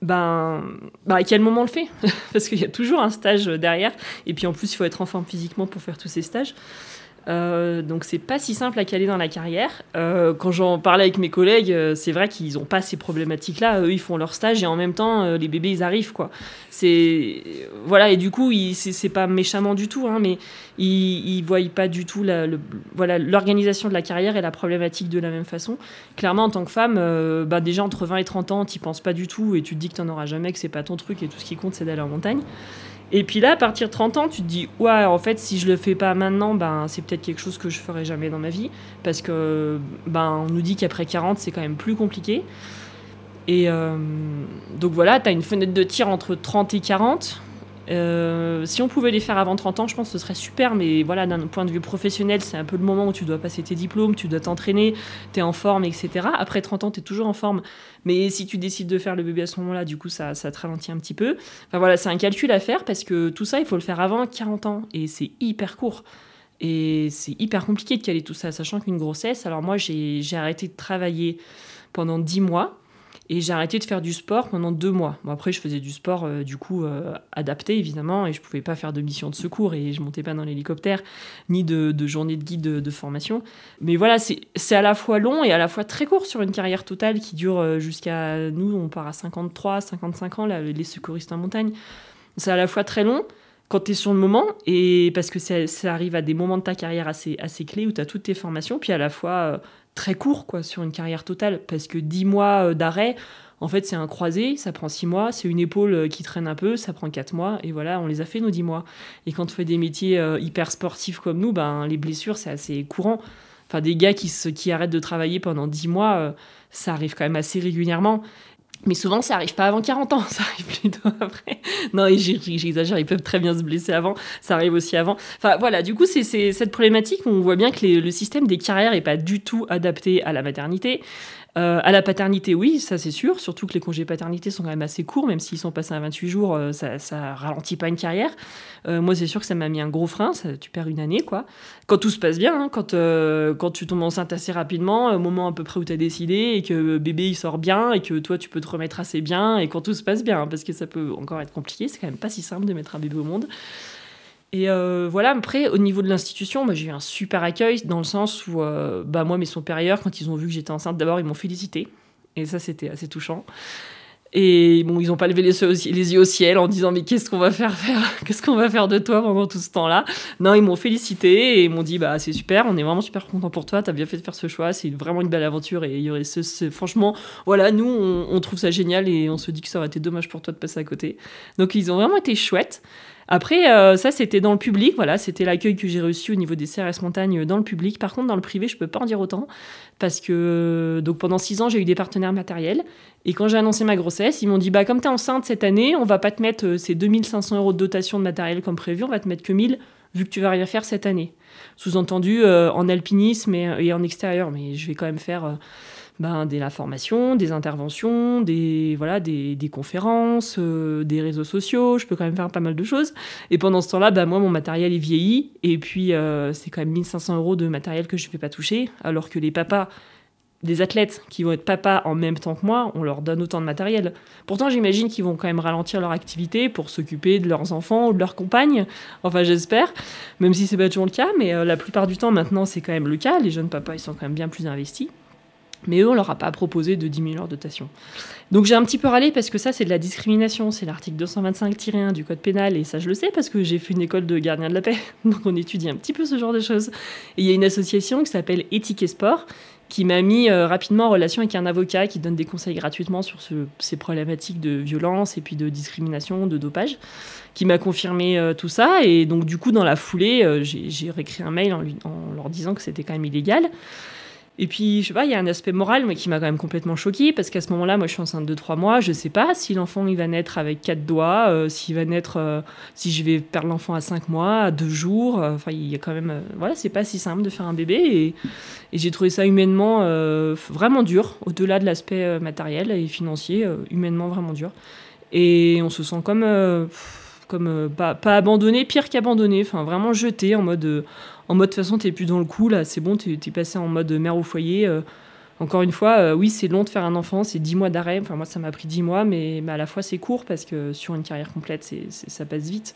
ben, ben, à quel moment on le fait? Parce qu'il y a toujours un stage derrière, et puis en plus, il faut être en forme physiquement pour faire tous ces stages. Euh, donc c'est pas si simple à caler dans la carrière. Euh, quand j'en parlais avec mes collègues, euh, c'est vrai qu'ils ont pas ces problématiques-là. Eux, ils font leur stage et en même temps, les bébés, ils arrivent quoi. C'est voilà et du coup, c'est pas méchamment du tout, hein, mais ils, ils voient pas du tout la, voilà l'organisation de la carrière et la problématique de la même façon. Clairement, en tant que femme, bah, déjà entre 20 et 30 ans, t'y penses pas du tout et tu te dis que t'en auras jamais, que c'est pas ton truc et tout ce qui compte, c'est d'aller en montagne. Et puis là, à partir de 30 ans, tu te dis, ouais, en fait, si je le fais pas maintenant, ben, c'est peut-être quelque chose que je ferai jamais dans ma vie. Parce que, ben, on nous dit qu'après 40, c'est quand même plus compliqué. Et euh, donc voilà, tu as une fenêtre de tir entre 30 et 40. Euh, si on pouvait les faire avant 30 ans, je pense que ce serait super, mais voilà, d'un point de vue professionnel, c'est un peu le moment où tu dois passer tes diplômes, tu dois t'entraîner, tu es en forme, etc. Après 30 ans, tu es toujours en forme, mais si tu décides de faire le bébé à ce moment-là, du coup, ça, ça te ralentit un petit peu. Enfin voilà, c'est un calcul à faire parce que tout ça, il faut le faire avant 40 ans, et c'est hyper court. Et c'est hyper compliqué de caler tout ça, sachant qu'une grossesse, alors moi, j'ai arrêté de travailler pendant 10 mois. Et j'ai arrêté de faire du sport pendant deux mois. Bon, après, je faisais du sport, euh, du coup, euh, adapté, évidemment, et je pouvais pas faire de mission de secours, et je montais pas dans l'hélicoptère, ni de, de, journée de guide de, formation. Mais voilà, c'est à la fois long et à la fois très court sur une carrière totale qui dure euh, jusqu'à... Nous, on part à 53, 55 ans, là, les secouristes en montagne. C'est à la fois très long, quand tu es sur le moment, et parce que ça, ça, arrive à des moments de ta carrière assez, assez clés où tu as toutes tes formations, puis à la fois très court quoi sur une carrière totale. Parce que 10 mois euh, d'arrêt en fait c'est un croisé ça prend 6 mois c'est une épaule euh, qui traîne un peu ça prend 4 mois et voilà on les a fait nos 10 mois. Et quand on fait des métiers euh, hyper sportifs comme nous ben les blessures c'est assez courant. Enfin des gars qui, qui arrêtent de travailler pendant 10 mois ça arrive quand même assez régulièrement mais souvent, ça arrive pas avant 40 ans, ça arrive plutôt après. Non, j'exagère, ils peuvent très bien se blesser avant, ça arrive aussi avant. Enfin voilà, du coup, c'est cette problématique où on voit bien que le système des carrières est pas du tout adapté à la maternité. Euh, à la paternité, oui, ça c'est sûr, surtout que les congés paternité sont quand même assez courts, même s'ils sont passés à 28 jours, euh, ça, ça ralentit pas une carrière. Euh, moi, c'est sûr que ça m'a mis un gros frein, ça, tu perds une année, quoi. Quand tout se passe bien, hein, quand, quand tu tombes enceinte assez rapidement, au moment à peu près où tu as décidé, et que bébé il sort bien, et que toi tu peux te remettre assez bien, et quand tout se passe bien, hein, parce que ça peut encore être compliqué, c'est quand même pas si simple de mettre un bébé au monde. Et euh, voilà, après, au niveau de l'institution, j'ai eu un super accueil dans le sens où, euh, bah, moi, mes supérieurs, quand ils ont vu que j'étais enceinte, d'abord, ils m'ont félicité. Et ça, c'était assez touchant. Et bon, ils n'ont pas levé les, yeux au ciel en disant mais qu'est-ce qu'on va faire Qu'est-ce qu'on va faire de toi pendant tout ce temps-là? Non, ils m'ont félicité et m'ont dit bah c'est super, on est vraiment super content pour toi, t'as bien fait de faire ce choix, c'est vraiment une belle aventure et il y aurait ce, franchement voilà nous on, on, trouve ça génial et on se dit que ça aurait été dommage pour toi de passer à côté. Donc ils ont vraiment été chouettes. Après, euh, ça, c'était dans le public. Voilà, c'était l'accueil que j'ai reçu au niveau des CRS Montagne dans le public. Par contre, dans le privé, je peux pas en dire autant. Parce que euh, donc pendant six ans, j'ai eu des partenaires matériels. Et quand j'ai annoncé ma grossesse, ils m'ont dit bah, comme tu es enceinte cette année, on va pas te mettre euh, ces 2500 euros de dotation de matériel comme prévu, on va te mettre que 1000 vu que tu vas rien faire cette année. Sous-entendu en alpinisme et, en extérieur. Mais je vais quand même faire ben, de la des interventions, des, voilà, des, conférences, euh, des réseaux sociaux. Je peux quand même faire pas mal de choses. Et pendant ce temps-là, ben, moi, mon matériel est vieilli. Et puis, euh, c'est quand même 1500 euros de matériel que je ne vais pas toucher. Alors que les papas des athlètes qui vont être papas en même temps que moi, on leur donne autant de matériel. Pourtant, j'imagine qu'ils vont quand même ralentir leur activité pour s'occuper de leurs enfants ou de leurs compagnes. Enfin, j'espère, même si c'est pas toujours le cas, mais euh, la plupart du temps, maintenant, c'est quand même le cas. Les jeunes papas, ils sont quand même bien plus investis. Mais eux, on leur a pas proposé de 10 000 heures de dotation. Donc j'ai un petit peu râlé parce que ça, c'est de la discrimination. C'est l'article 225-1 du Code pénal. Et ça, je le sais parce que j'ai fait une école de gardien de la paix. Donc on étudie un petit peu ce genre de choses. Et il y a une association qui s'appelle Éthique et Sport qui m'a mis euh, rapidement en relation avec un avocat qui donne des conseils gratuitement sur ces problématiques de violence et puis de discrimination, de dopage, qui m'a confirmé euh, tout ça. Et donc, du coup, dans la foulée, euh, j'ai réécrit un mail en, en, leur disant que c'était quand même illégal. Et puis, je sais pas, il y a un aspect moral mais qui m'a quand même complètement choqué parce qu'à ce moment-là, moi, je suis enceinte de trois mois. Je sais pas si l'enfant il va naître avec quatre doigts, euh, s'il va naître, euh, si je vais perdre l'enfant à cinq mois, à deux jours. Euh, enfin, il y a quand même, voilà, c'est pas si simple de faire un bébé et, j'ai trouvé ça humainement vraiment dur, au-delà de l'aspect matériel et financier, humainement vraiment dur. Et on se sent comme, comme pas abandonné, pire qu'abandonné, enfin vraiment jeté en mode en mode de toute façon, t'es plus dans le coup, là, c'est bon, t'es es passé en mode mère au foyer. Euh. encore une fois, euh, oui, c'est long de faire un enfant, c'est 10 mois d'arrêt. Enfin, moi, ça m'a pris 10 mois, mais, à la fois, c'est court parce que sur une carrière complète, ça passe vite.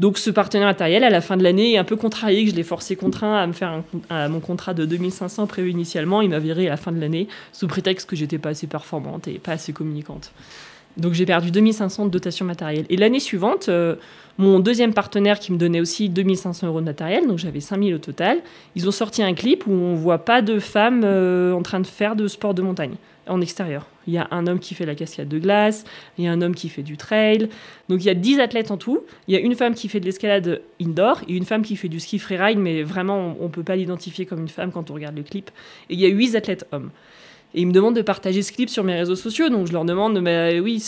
Donc, ce partenaire matériel, à la fin de l'année, un peu contrarié, que je l'ai forcé contraint à me faire mon contrat de 2500 prévu initialement. Il m'a viré à la fin de l'année sous prétexte que j'étais pas assez performante et pas assez communicante. Donc j'ai perdu 2500 de dotation matérielle. Et l'année suivante, euh, mon deuxième partenaire qui me donnait aussi 2500 euros de matériel, donc j'avais 5000 au total, ils ont sorti un clip où on voit pas de femmes euh, en train de faire de sport de montagne en extérieur. Il y a un homme qui fait la cascade de glace, il y a un homme qui fait du trail. Donc il y a 10 athlètes en tout. Il y a une femme qui fait de l'escalade indoor et une femme qui fait du ski freeride, mais vraiment on ne peut pas l'identifier comme une femme quand on regarde le clip. Et il y a 8 athlètes hommes. Et ils me demandent de partager ce clip sur mes réseaux sociaux. Donc je leur demande, mais oui,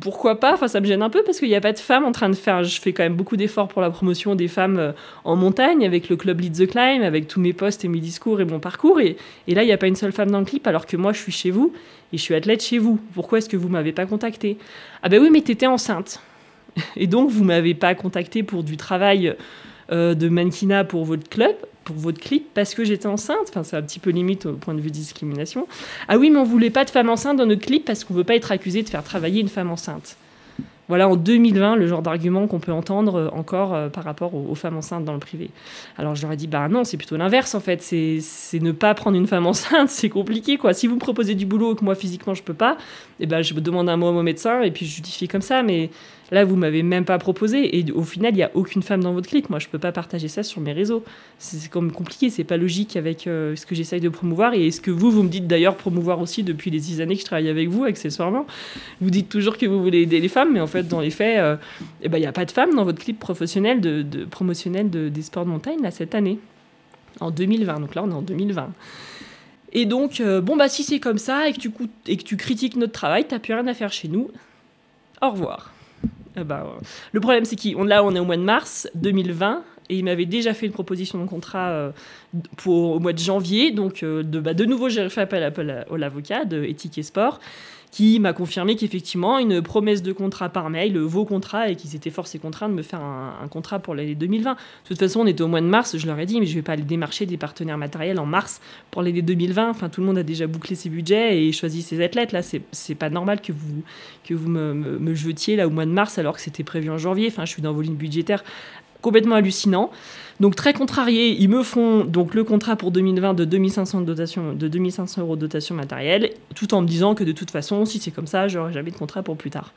pourquoi pas? Enfin, ça me gêne un peu parce qu'il n'y a pas de femmes en train de faire. Je fais quand même beaucoup d'efforts pour la promotion des femmes euh, en montagne avec le club Lead the Climb, avec tous mes posts et mes discours et mon parcours. Et, là, il n'y a pas une seule femme dans le clip alors que moi, je suis chez vous et je suis athlète chez vous. Pourquoi est-ce que vous m'avez pas contacté Ah ben oui, mais tu étais enceinte. Et donc, vous m'avez pas contacté pour du travail euh, de mannequinat pour votre club pour votre clip parce que j'étais enceinte. Enfin, c'est un petit peu limite au point de vue discrimination. Ah oui, mais on voulait pas de femme enceinte dans notre clip parce qu'on veut pas être accusé de faire travailler une femme enceinte. Voilà, en 2020, le genre d'argument qu'on peut entendre euh, encore euh, par rapport aux, femmes enceintes dans le privé. Alors je leur ai dit, bah non, c'est plutôt l'inverse en fait. C'est ne pas prendre une femme enceinte, c'est compliqué quoi. Si vous me proposez du boulot que moi physiquement je peux pas, eh ben, je demande un mot à mon médecin et puis je justifie comme ça. Mais Là, vous m'avez même pas proposé. Et au final, il n'y a aucune femme dans votre clip. Moi, je peux pas partager ça sur mes réseaux. C'est comme compliqué. C'est pas logique avec euh, ce que j'essaye de promouvoir et ce que vous, vous me dites d'ailleurs promouvoir aussi depuis les six années que je travaille avec vous, accessoirement. Vous dites toujours que vous voulez aider les femmes, mais en fait, dans les faits, euh, eh ben, il n'y a pas de femmes dans votre clip professionnel promotionnel de, des sports de montagne là, cette année. En 2020. Donc là, on est en 2020. Et donc, euh, bon, bah, si c'est comme ça et que, tu, et que tu critiques notre travail, t'as plus rien à faire chez nous. Au revoir. Ah bah, le problème, c'est qu'on là, on est au mois de mars 2020 et il m'avait déjà fait une proposition de contrat euh, pour au mois de janvier. Donc, euh, de, bah, de nouveau, j'ai fait appel à, l'avocat de Éthique et Sport qui m'a confirmé qu'effectivement, une promesse de contrat par mail vos contrats et qu'ils étaient forcés contraints de me faire un, contrat pour l'année 2020. De toute façon, on était au mois de mars, je leur ai dit, mais je ne vais pas aller démarcher des partenaires matériels en mars pour l'année 2020. Enfin, tout le monde a déjà bouclé ses budgets et choisi ses athlètes. Là, c'est pas normal que vous, que vous me, me, jetiez là au mois de mars alors que c'était prévu en janvier. Enfin, je suis dans vos lignes budgétaires complètement hallucinant. Donc très contrarié, ils me font donc le contrat pour 2020 de 2500 de dotation, de 2500 euros de dotation matérielle, tout en me disant que de toute façon, si c'est comme ça, j'aurai jamais de contrat pour plus tard.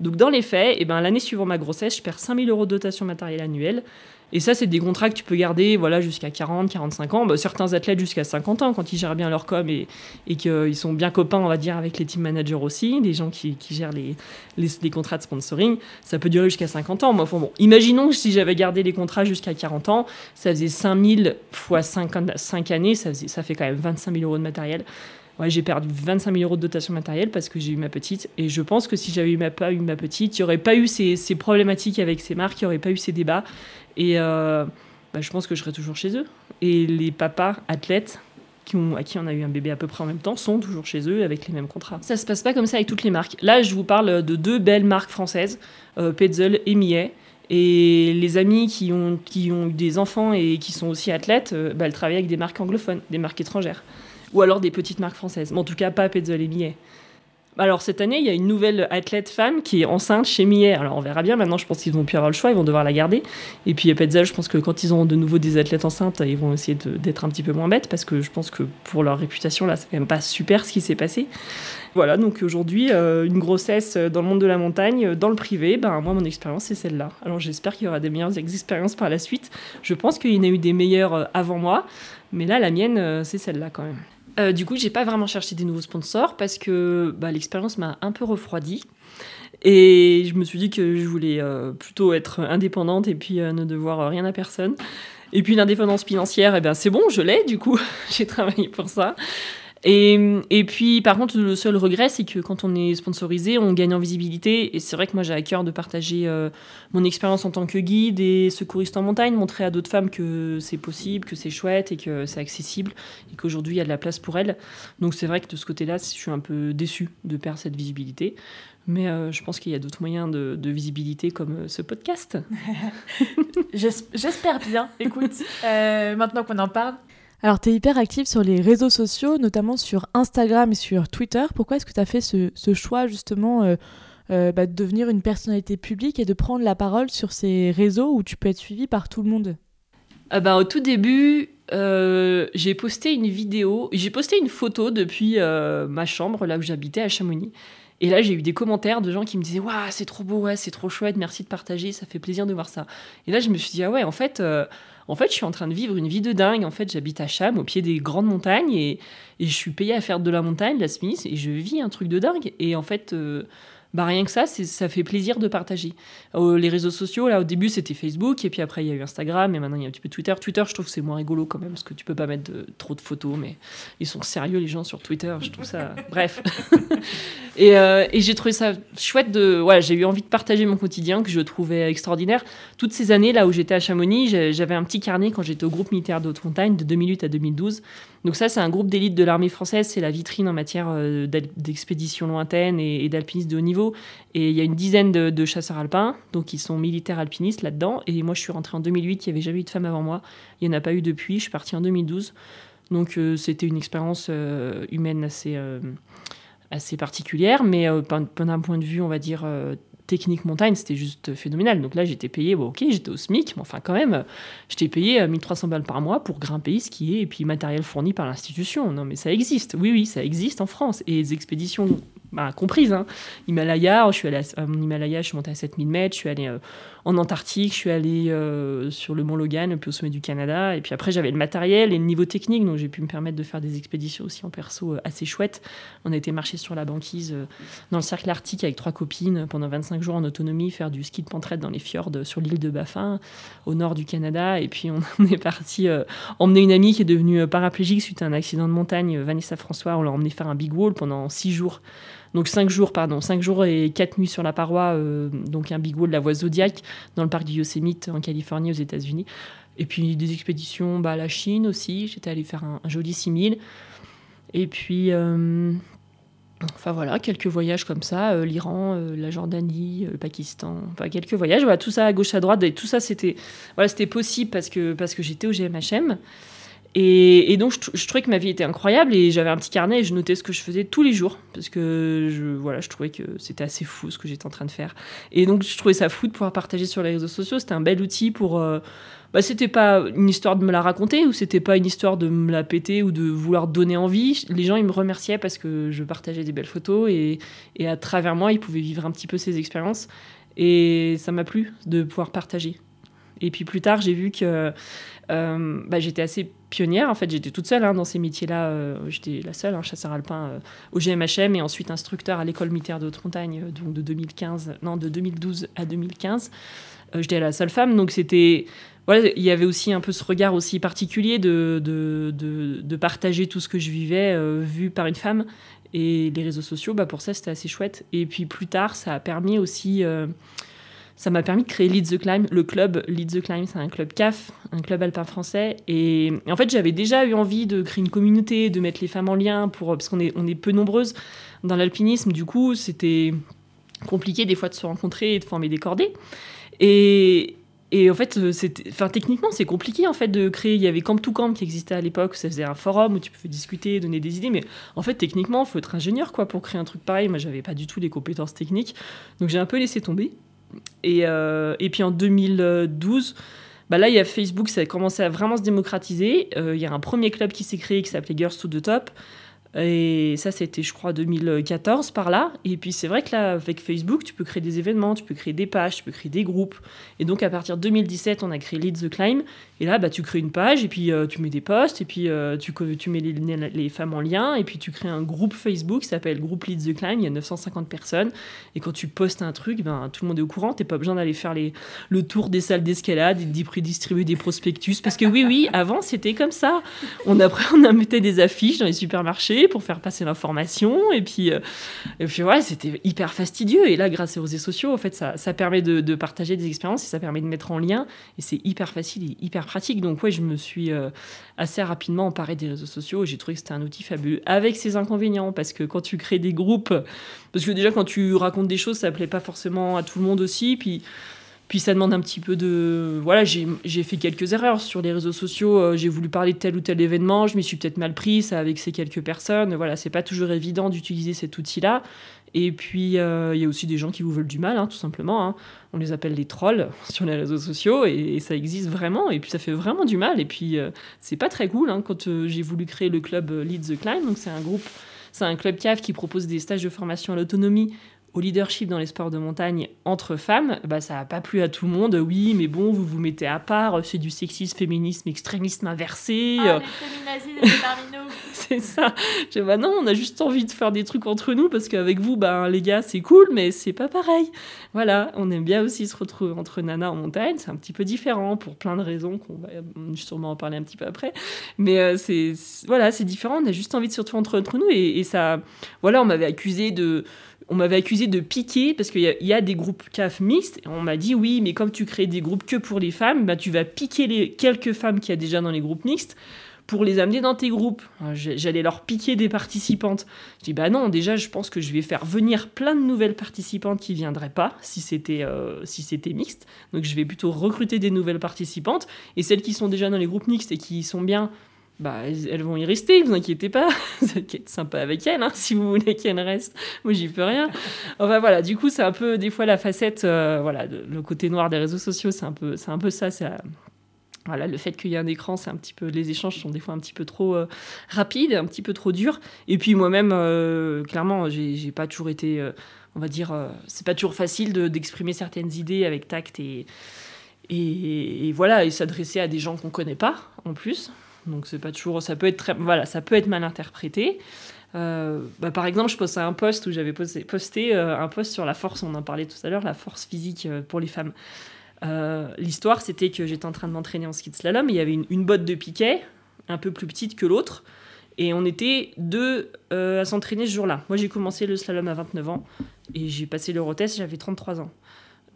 Donc dans les faits, eh ben, l'année suivant ma grossesse, je perds 5000 euros de dotation matérielle annuelle. Et ça, c'est des contrats que tu peux garder voilà, jusqu'à 40, 45 ans. Bah, certains athlètes jusqu'à 50 ans, quand ils gèrent bien leur com et, et qu'ils sont bien copains, on va dire, avec les team managers aussi, les gens qui, qui gèrent les, les, contrats de sponsoring, ça peut durer jusqu'à 50 ans. Moi, bon, imaginons que si j'avais gardé les contrats jusqu'à 40 ans, ça faisait 5000 fois 5, 5 années, ça, faisait, ça fait quand même 25 000 euros de matériel. Ouais, j'ai perdu 25 000 euros de dotation matérielle parce que j'ai eu ma petite. Et je pense que si j'avais pas eu ma petite, il n'y aurait pas eu ces, problématiques avec ces marques, il n'y aurait pas eu ces débats. Et euh, bah, je pense que je serais toujours chez eux. Et les papas athlètes, qui ont, à qui on a eu un bébé à peu près en même temps sont toujours chez eux avec les mêmes contrats. Ça se passe pas comme ça avec toutes les marques. Là, je vous parle de deux belles marques françaises, euh, Petzl et Millet. Et les amis qui ont, qui ont eu des enfants et qui sont aussi athlètes, euh, bah, elles travaillent avec des marques anglophones, des marques étrangères. Ou alors des petites marques françaises. Mais en tout cas, pas et Millet. Alors cette année, il y a une nouvelle athlète femme qui est enceinte chez Millet. Alors on verra bien. Maintenant, je pense qu'ils vont plus avoir le choix. Ils vont devoir la garder. Et puis Petzl, je pense que quand ils auront de nouveau des athlètes enceintes, ils vont essayer d'être un petit peu moins bêtes parce que je pense que pour leur réputation, là, c'est quand même pas super ce qui s'est passé. Voilà, donc aujourd'hui, euh, une grossesse dans le monde de la montagne, dans le privé, ben, moi, mon expérience, c'est celle-là. Alors j'espère qu'il y aura des meilleures expériences par la suite. Je pense qu'il y en a eu des meilleures euh, avant moi, mais là, la mienne, euh, c'est celle-là quand même. Euh, du coup, j'ai pas vraiment cherché des nouveaux sponsors parce que bah, l'expérience m'a un peu refroidi. Et je me suis dit que je voulais euh, plutôt être indépendante et puis euh, ne devoir rien à personne. Et puis l'indépendance financière, eh ben, c'est bon, je l'ai, du coup, j'ai travaillé pour ça. Et, et, puis, par contre, le seul regret, c'est que quand on est sponsorisé, on gagne en visibilité. Et c'est vrai que moi, j'ai à cœur de partager euh, mon expérience en tant que guide et secouriste en montagne, montrer à d'autres femmes que c'est possible, que c'est chouette et que c'est accessible et qu'aujourd'hui, il y a de la place pour elles. Donc, c'est vrai que de ce côté-là, je suis un peu déçue de perdre cette visibilité. Mais euh, je pense qu'il y a d'autres moyens de, visibilité comme euh, ce podcast. J'espère bien. Écoute, maintenant qu'on en parle, alors, tu es hyper active sur les réseaux sociaux, notamment sur Instagram et sur Twitter. Pourquoi est-ce que tu as fait ce, choix, justement, euh, euh, bah, de devenir une personnalité publique et de prendre la parole sur ces réseaux où tu peux être suivi par tout le monde? Ah bah, Au tout début, euh, j'ai posté une vidéo, j'ai posté une photo depuis ma chambre, là où j'habitais, à Chamonix. Et là, j'ai eu des commentaires de gens qui me disaient Waouh, c'est trop beau, c'est trop chouette, merci de partager, ça fait plaisir de voir ça. Et là, je me suis dit Ah ouais, en fait, en fait, je suis en train de vivre une vie de dingue. En fait, j'habite à Cham, au pied des grandes montagnes, et, je suis payée à faire de la montagne, la Smith, et je vis un truc de dingue. Et en fait, euh, bah rien que ça, ça fait plaisir de partager. Euh, les réseaux sociaux, là, au début, c'était Facebook, et puis après, il y a eu Instagram, et maintenant, il y a un petit peu Twitter. Twitter, je trouve que c'est moins rigolo quand même, parce que tu peux pas mettre de, trop de photos, mais ils sont sérieux, les gens sur Twitter, je trouve ça. Bref. et, euh, et j'ai trouvé ça chouette de. Ouais, j'ai eu envie de partager mon quotidien, que je trouvais extraordinaire. Toutes ces années, là où j'étais à Chamonix, j'avais un petit carnet quand j'étais au groupe militaire de haute montagne, de 2008 à 2012. Donc, ça, c'est un groupe d'élite de l'armée française, c'est la vitrine en matière euh, d'expédition lointaine et, d'alpinisme de haut niveau. Et il y a une dizaine de, chasseurs alpins, donc ils sont militaires alpinistes là-dedans. Et moi, je suis rentrée en 2008, il n'y avait jamais eu de femme avant moi. Il n'y en a pas eu depuis, je suis partie en 2012. Donc euh, c'était une expérience euh, humaine assez, assez particulière, mais d'un point de vue, on va dire, technique montagne, c'était juste phénoménal. Donc là, j'étais payé, bon, ok, j'étais au SMIC, mais enfin, quand même, j'étais payé 1300 balles par mois pour grimper, skier, et puis matériel fourni par l'institution. Non, mais ça existe. Oui, oui, ça existe en France. Et les expéditions bah, comprises. Hein. Himalaya, je suis allée à, Himalaya, je suis montée à 7000 mètres, je suis allée euh, en Antarctique, je suis allée euh, sur le mont Logan, puis au sommet du Canada. Et puis après, j'avais le matériel et le niveau technique, donc j'ai pu me permettre de faire des expéditions aussi en perso euh, assez chouettes. On a été marcher sur la banquise euh, dans le cercle arctique avec trois copines pendant 25 jours en autonomie, faire du ski de pentraide dans les fjords sur l'île de Baffin, au nord du Canada. Et puis on, on est parti emmener une amie qui est devenue paraplégique suite à un accident de montagne, Vanessa François. On l'a emmené faire un big wall pendant six jours donc 5 jours, pardon, 5 jours et 4 nuits sur la paroi, euh, donc un big wall de la voie Zodiac dans le parc du Yosemite en Californie aux États-Unis. Et puis des expéditions bah, à la Chine aussi, j'étais allée faire un, joli 6000. Et puis, euh, enfin voilà, quelques voyages comme ça, euh, l'Iran, la Jordanie, le Pakistan, enfin quelques voyages, voilà, tout ça à gauche à droite, et tout ça c'était voilà, possible parce que, parce que j'étais au GMHM. Et, donc, je, je, trouvais que ma vie était incroyable et j'avais un petit carnet et je notais ce que je faisais tous les jours parce que je, voilà, je trouvais que c'était assez fou ce que j'étais en train de faire. Et donc, je trouvais ça fou de pouvoir partager sur les réseaux sociaux. C'était un bel outil pour. Euh, bah, c'était pas une histoire de me la raconter ou c'était pas une histoire de me la péter ou de vouloir donner envie. Les gens, ils me remerciaient parce que je partageais des belles photos et, et à travers moi, ils pouvaient vivre un petit peu ces expériences. Et ça m'a plu de pouvoir partager. Et puis plus tard, j'ai vu que euh, bah, j'étais assez pionnière. En fait, j'étais toute seule hein, dans ces métiers-là. Euh, j'étais la seule, hein, chasseur alpin euh, au GMHM et ensuite instructeur à l'école militaire de haute montagne, euh, donc de 2015, non, de 2012 à 2015. j'étais la seule femme, donc c'était voilà, il y avait aussi un peu ce regard aussi particulier de, de, de, de partager tout ce que je vivais vu par une femme. Et les réseaux sociaux, bah, pour ça, c'était assez chouette. Et puis plus tard, ça a permis aussi ça m'a permis de créer Lead the Climb. Le club Lead the Climb, c'est un club CAF, un club alpin français. Et, en fait, j'avais déjà eu envie de créer une communauté, de mettre les femmes en lien, pour, parce qu'on est, on est peu nombreuses dans l'alpinisme. Du coup, c'était compliqué des fois de se rencontrer et de former des cordées. Et, et en fait, enfin, techniquement, c'est compliqué en fait de créer. Il y avait Camp to Camp qui existait à l'époque, ça faisait un forum où tu pouvais discuter, donner des idées. Mais en fait, techniquement, il faut être ingénieur quoi pour créer un truc pareil. Moi, j'avais pas du tout les compétences techniques, donc j'ai un peu laissé tomber. Et, euh, et puis en 2012, bah là, il y a Facebook, ça a commencé à vraiment se démocratiser. Euh, il y a un premier club qui s'est créé qui s'appelait Girls to the Top. Et ça, c'était, je crois, 2014 par là. Et puis, c'est vrai que là, avec Facebook, tu peux créer des événements, tu peux créer des pages, tu peux créer des groupes. Et donc, à partir de 2017, on a créé Lead the Climb. Et là, bah, tu crées une page, et puis euh, tu mets des posts, et puis euh, tu, tu mets les, les, femmes en lien, et puis tu crées un groupe Facebook qui s'appelle Groupe Lead the Climb. Il y a 950 personnes. Et quand tu postes un truc, ben, tout le monde est au courant. Tu pas besoin d'aller faire les, le tour des salles d'escalade et de distribuer des prospectus. Parce que oui, oui, avant, c'était comme ça. On, après, on mettait des affiches dans les supermarchés pour faire passer l'information. Et puis, euh, et puis ouais, c'était hyper fastidieux. Et là, grâce aux réseaux sociaux, en fait, ça, ça permet de, de, partager des expériences et ça permet de mettre en lien. Et c'est hyper facile et hyper pratique. Donc, ouais, je me suis euh, assez rapidement emparée des réseaux sociaux et j'ai trouvé que c'était un outil fabuleux avec ses inconvénients. Parce que quand tu crées des groupes, parce que déjà, quand tu racontes des choses, ça plaît pas forcément à tout le monde aussi. Puis, puis ça demande un petit peu de... Voilà, j'ai fait quelques erreurs sur les réseaux sociaux. Euh, j'ai voulu parler de tel ou tel événement, je m'y suis peut-être mal pris, ça avec ces quelques personnes. Voilà, c'est pas toujours évident d'utiliser cet outil-là. Et puis, euh, il y a aussi des gens qui vous veulent du mal, hein, tout simplement. Hein. On les appelle les trolls sur les réseaux sociaux et, ça existe vraiment. Et puis, ça fait vraiment du mal. Et puis, euh, c'est pas très cool. Hein, quand j'ai voulu créer le club Lead the Climb, donc c'est un groupe, c'est un club CAF qui propose des stages de formation à l'autonomie au leadership dans les sports de montagne entre femmes, bah, ça n'a pas plu à tout le monde. Oui, mais bon, vous vous mettez à part, c'est du sexisme, féminisme, extrémisme inversé. Ah, les nous. c'est ça. Je bah non, on a juste envie de faire des trucs entre nous parce qu'avec vous, bah, les gars, c'est cool, mais c'est pas pareil. Voilà, on aime bien aussi se retrouver entre nanas en montagne. C'est un petit peu différent pour plein de raisons qu'on va sûrement en parler un petit peu après. Mais euh, c'est voilà, c'est différent. On a juste envie de se retrouver entre, entre nous et, et ça. Voilà, on m'avait accusé de on m'avait accusé de piquer parce qu'il y, a des groupes CAF mixtes. Et on m'a dit oui, mais comme tu crées des groupes que pour les femmes, bah, tu vas piquer les quelques femmes qu'il y a déjà dans les groupes mixtes pour les amener dans tes groupes. J'allais leur piquer des participantes. Je dis bah non, déjà je pense que je vais faire venir plein de nouvelles participantes qui viendraient pas si c'était euh, si c'était mixte. Donc je vais plutôt recruter des nouvelles participantes et celles qui sont déjà dans les groupes mixtes et qui sont bien bah, elles vont y rester, vous inquiétez pas. vous être sympa avec elles, hein, si vous voulez qu'elles restent. Moi, j'y peux rien. Enfin, voilà, du coup, c'est un peu, des fois, la facette, euh, voilà, le côté noir des réseaux sociaux, c'est un peu, c'est un peu ça. C'est, voilà, le fait qu'il y ait un écran, c'est un petit peu, les échanges sont des fois un petit peu trop euh, rapides, un petit peu trop durs. Et puis, moi-même, euh, clairement, j'ai, pas toujours été, on va dire, c'est pas toujours facile de, d'exprimer certaines idées avec tact et, et, et voilà, et s'adresser à des gens qu'on connaît pas, en plus. Donc c'est pas toujours, ça peut être très, voilà, ça peut être mal interprété. Euh, bah, par exemple, je postais un post où j'avais posté, euh, un post sur la force, on en parlait tout à l'heure, la force physique euh, pour les femmes. L'histoire, c'était que j'étais en train de m'entraîner en ski de slalom, il y avait une, une, botte de piquet, un peu plus petite que l'autre, et on était deux à s'entraîner ce jour-là. Moi, j'ai commencé le slalom à 29 ans, et j'ai passé l'Eurotest, j'avais 33 ans.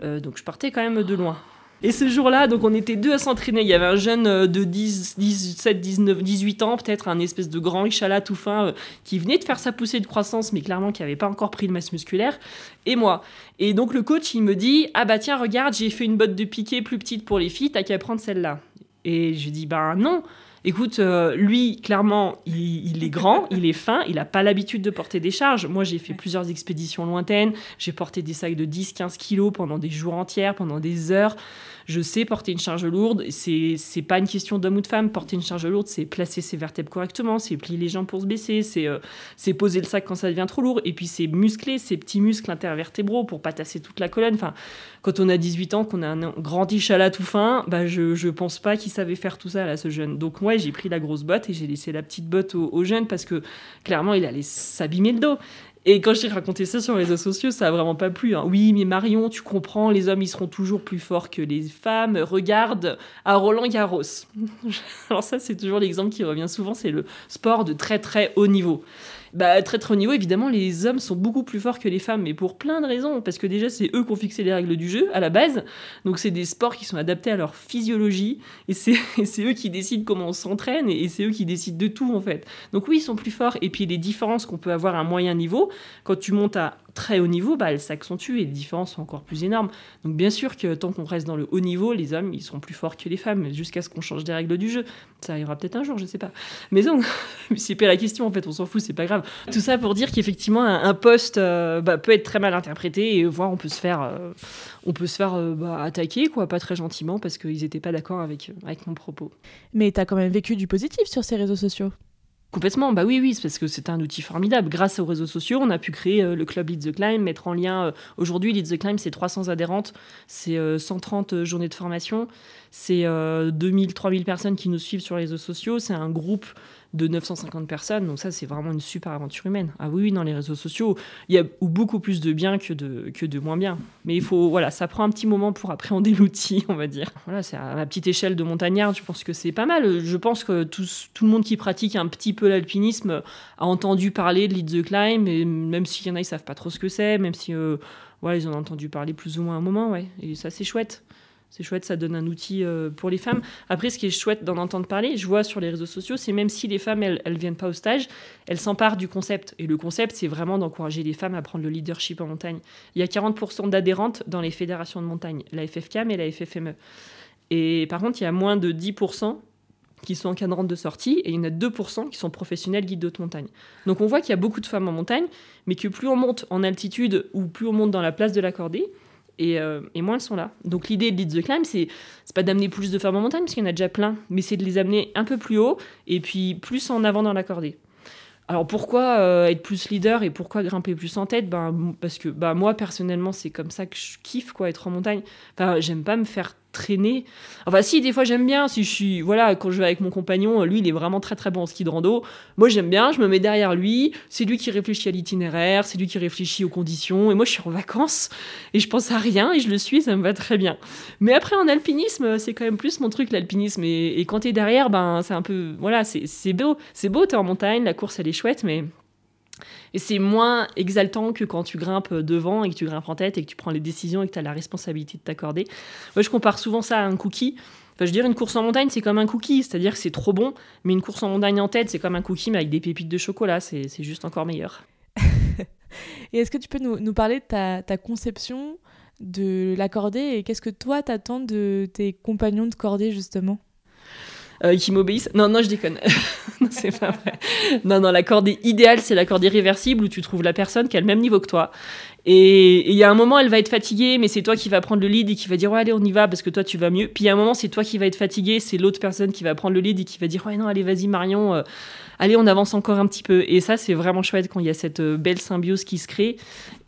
donc je partais quand même de loin. Et ce jour-là, donc on était deux à s'entraîner. Il y avait un jeune euh, de 10, 17, 19, 18 ans, peut-être un espèce de grand Ichala tout fin, euh, qui venait de faire sa poussée de croissance, mais clairement qui n'avait pas encore pris de masse musculaire, et moi. Et donc le coach, il me dit Ah bah tiens, regarde, j'ai fait une botte de piqué plus petite pour les filles, t'as qu'à prendre celle-là. Et je dis Bah non Écoute, euh, lui, clairement, il, est grand, il est fin, il n'a pas l'habitude de porter des charges. Moi, j'ai fait plusieurs expéditions lointaines, j'ai porté des sacs de 10-15 kilos pendant des jours entiers, pendant des heures je sais porter une charge lourde. C'est c'est pas une question d'homme ou de femme. Porter une charge lourde, c'est placer ses vertèbres correctement, c'est plier les jambes pour se baisser, c'est euh, c'est poser le sac quand ça devient trop lourd. Et puis c'est muscler ses petits muscles intervertébraux pour pas tasser toute la colonne. Enfin, quand on a 18 ans, qu'on a un grand ichala tout fin, bah je je pense pas qu'il savait faire tout ça là, ce jeune. Donc moi, j'ai pris la grosse botte et j'ai laissé la petite botte au, au jeune parce que clairement, il allait s'abîmer le dos. Et quand j'ai raconté ça sur les réseaux sociaux, ça a vraiment pas plu. Hein. Oui, mais Marion, tu comprends, les hommes, ils seront toujours plus forts que les femmes. Regarde à Roland Garros. Alors ça, c'est toujours l'exemple qui revient souvent, c'est le sport de très très haut niveau. Bah, très très haut niveau, évidemment, les hommes sont beaucoup plus forts que les femmes, mais pour plein de raisons. Parce que déjà, c'est eux qui ont fixé les règles du jeu à la base. Donc, c'est des sports qui sont adaptés à leur physiologie. Et c'est eux qui décident comment on s'entraîne. Et c'est eux qui décident de tout, en fait. Donc, oui, ils sont plus forts. Et puis, les différences qu'on peut avoir à un moyen niveau, quand tu montes à très haut niveau, bah, elles s'accentuent et les différences sont encore plus énormes. Donc bien sûr que tant qu'on reste dans le haut niveau, les hommes, ils sont plus forts que les femmes, jusqu'à ce qu'on change des règles du jeu. Ça arrivera peut-être un jour, je sais pas. Mais non, c'est pas la question en fait, on s'en fout, c'est pas grave. Tout ça pour dire qu'effectivement, un, poste euh, bah, peut être très mal interprété et voire on peut se faire, euh, on peut se faire euh, bah, attaquer, quoi, pas très gentiment, parce qu'ils n'étaient pas d'accord avec, avec mon propos. Mais tu as quand même vécu du positif sur ces réseaux sociaux Complètement, bah oui, oui, parce que c'est un outil formidable. Grâce aux réseaux sociaux, on a pu créer euh, le club Lead the Climb, mettre en lien. Euh, aujourd'hui, Lead the Climb, c'est 300 adhérentes, c'est 130 euh, journées de formation, c'est 2000, 3000 personnes qui nous suivent sur les réseaux sociaux, c'est un groupe de 950 personnes. Donc ça, c'est vraiment une super aventure humaine. Ah oui, dans les réseaux sociaux, il y a beaucoup plus de bien que de, que de moins bien. Mais il faut, voilà, ça prend un petit moment pour appréhender l'outil, on va dire. Voilà, c'est à ma petite échelle de montagnard, je pense que c'est pas mal. Je pense que tout, tout le monde qui pratique un petit peu l'alpinisme a entendu parler de Lead the Climb, et même s'il y en a, ils savent pas trop ce que c'est, même si, euh, ils en ont entendu parler plus ou moins un moment, ouais. Et ça, c'est chouette. C'est chouette, ça donne un outil euh, pour les femmes. Après, ce qui est chouette d'en entendre parler, je vois sur les réseaux sociaux, c'est même si les femmes, elles, viennent pas au stage, elles s'emparent du concept. Et le concept, c'est vraiment d'encourager les femmes à prendre le leadership en montagne. Il y a 40% d'adhérentes dans les fédérations de montagne, la FFCAM et la FFME. Et par contre, il y a moins de 10% qui sont encadrantes de sortie et il y en a 2% qui sont professionnels guides de montagne. Donc on voit qu'il y a beaucoup de femmes en montagne, mais que plus on monte en altitude ou plus on monte dans la place de la cordée, euh, et, moins elles sont là. Donc l'idée de Lead the Climb, c'est pas d'amener plus de femmes en montagne, parce qu'il y en a déjà plein, mais c'est de les amener un peu plus haut et puis plus en avant dans la cordée. Alors pourquoi euh, être plus leader et pourquoi grimper plus en tête? Ben, Parce que ben, moi personnellement c'est comme ça que je kiffe quoi, être en montagne. Enfin, j'aime pas me faire traîner. Enfin, si, des fois j'aime bien. Si je suis, voilà, quand je vais avec mon compagnon, lui il est vraiment très très bon en ski de rando. Moi j'aime bien, je me mets derrière lui. C'est lui qui réfléchit à l'itinéraire, c'est lui qui réfléchit aux conditions. Et moi je suis en vacances et je pense à rien et je le suis, ça me va très bien. Mais après en alpinisme, c'est quand même plus mon truc l'alpinisme. Et, et quand t'es derrière, ben c'est un peu, voilà, c'est beau, c'est beau, t'es en montagne, la course elle est chouette, mais et c'est moins exaltant que quand tu grimpes devant et que tu grimpes en tête et que tu prends les décisions et que tu as la responsabilité de t'accorder. Moi, je compare souvent ça à un cookie. Enfin, je dirais une course en montagne, c'est comme un cookie, c'est-à-dire que c'est trop bon, mais une course en montagne en tête, c'est comme un cookie, mais avec des pépites de chocolat, c'est juste encore meilleur. et est-ce que tu peux nous, parler de ta, ta, conception de la cordée et qu'est-ce que toi t'attends de tes compagnons de cordée, justement? Euh, qui m'obéissent. Non, non, je déconne. non, c'est pas vrai. Non, non, la cordée idéale, c'est la cordée réversible où tu trouves la personne qui a le même niveau que toi. Et il y a un moment, elle va être fatiguée, mais c'est toi qui vas prendre le lead et qui va dire ouais allez on y va parce que toi tu vas mieux. Puis il y a un moment, c'est toi qui va être fatigué, c'est l'autre personne qui va prendre le lead et qui va dire ouais non allez vas-y Marion, euh, allez on avance encore un petit peu. Et ça c'est vraiment chouette quand il y a cette euh, belle symbiose qui se crée.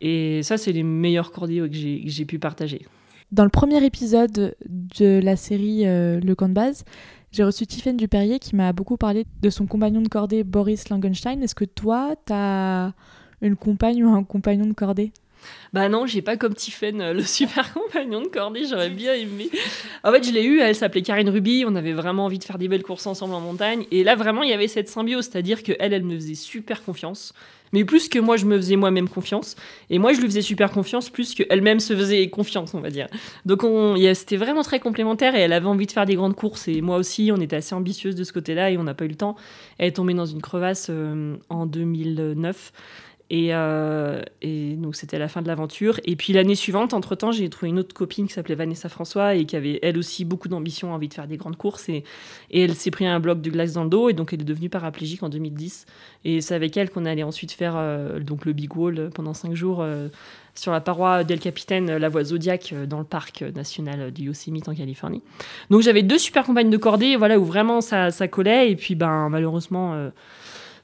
Et ça c'est les meilleurs cordiers que j'ai pu partager. Dans le premier épisode de la série Le camp de base, j'ai reçu Tiffaine Dupérier qui m'a beaucoup parlé de son compagnon de cordée Boris Langenstein. Est-ce que toi, tu as une compagne ou un compagnon de cordée? Bah non, j'ai pas comme Tiffaine euh, le super compagnon de cordée, j'aurais bien aimé. En fait, je l'ai eu, elle s'appelait Karine Ruby, on avait vraiment envie de faire des belles courses ensemble en montagne. Et là, vraiment, il y avait cette symbiose, c'est-à-dire qu'elle, elle me faisait super confiance mais plus que moi je me faisais moi-même confiance. Et moi je lui faisais super confiance plus qu'elle-même se faisait confiance on va dire. Donc c'était vraiment très complémentaire et elle avait envie de faire des grandes courses. Et moi aussi on était assez ambitieuse de ce côté-là et on n'a pas eu le temps. Elle est tombée dans une crevasse euh, en 2009 euh, et, donc c'était la fin de l'aventure. Et puis l'année suivante, entre-temps, j'ai trouvé une autre copine qui s'appelait Vanessa François et qui avait elle aussi beaucoup d'ambition, envie de faire des grandes courses. Et, elle s'est pris un bloc de glace dans le dos et donc elle est devenue paraplégique en 2010. Et c'est avec elle qu'on allait ensuite faire euh, donc le Big Wall pendant cinq jours euh, sur la paroi d'El Capitaine, la voie Zodiac dans le parc national du Yosemite en Californie. Donc j'avais deux super compagnes de cordée, voilà où vraiment ça, ça collait. Et puis ben malheureusement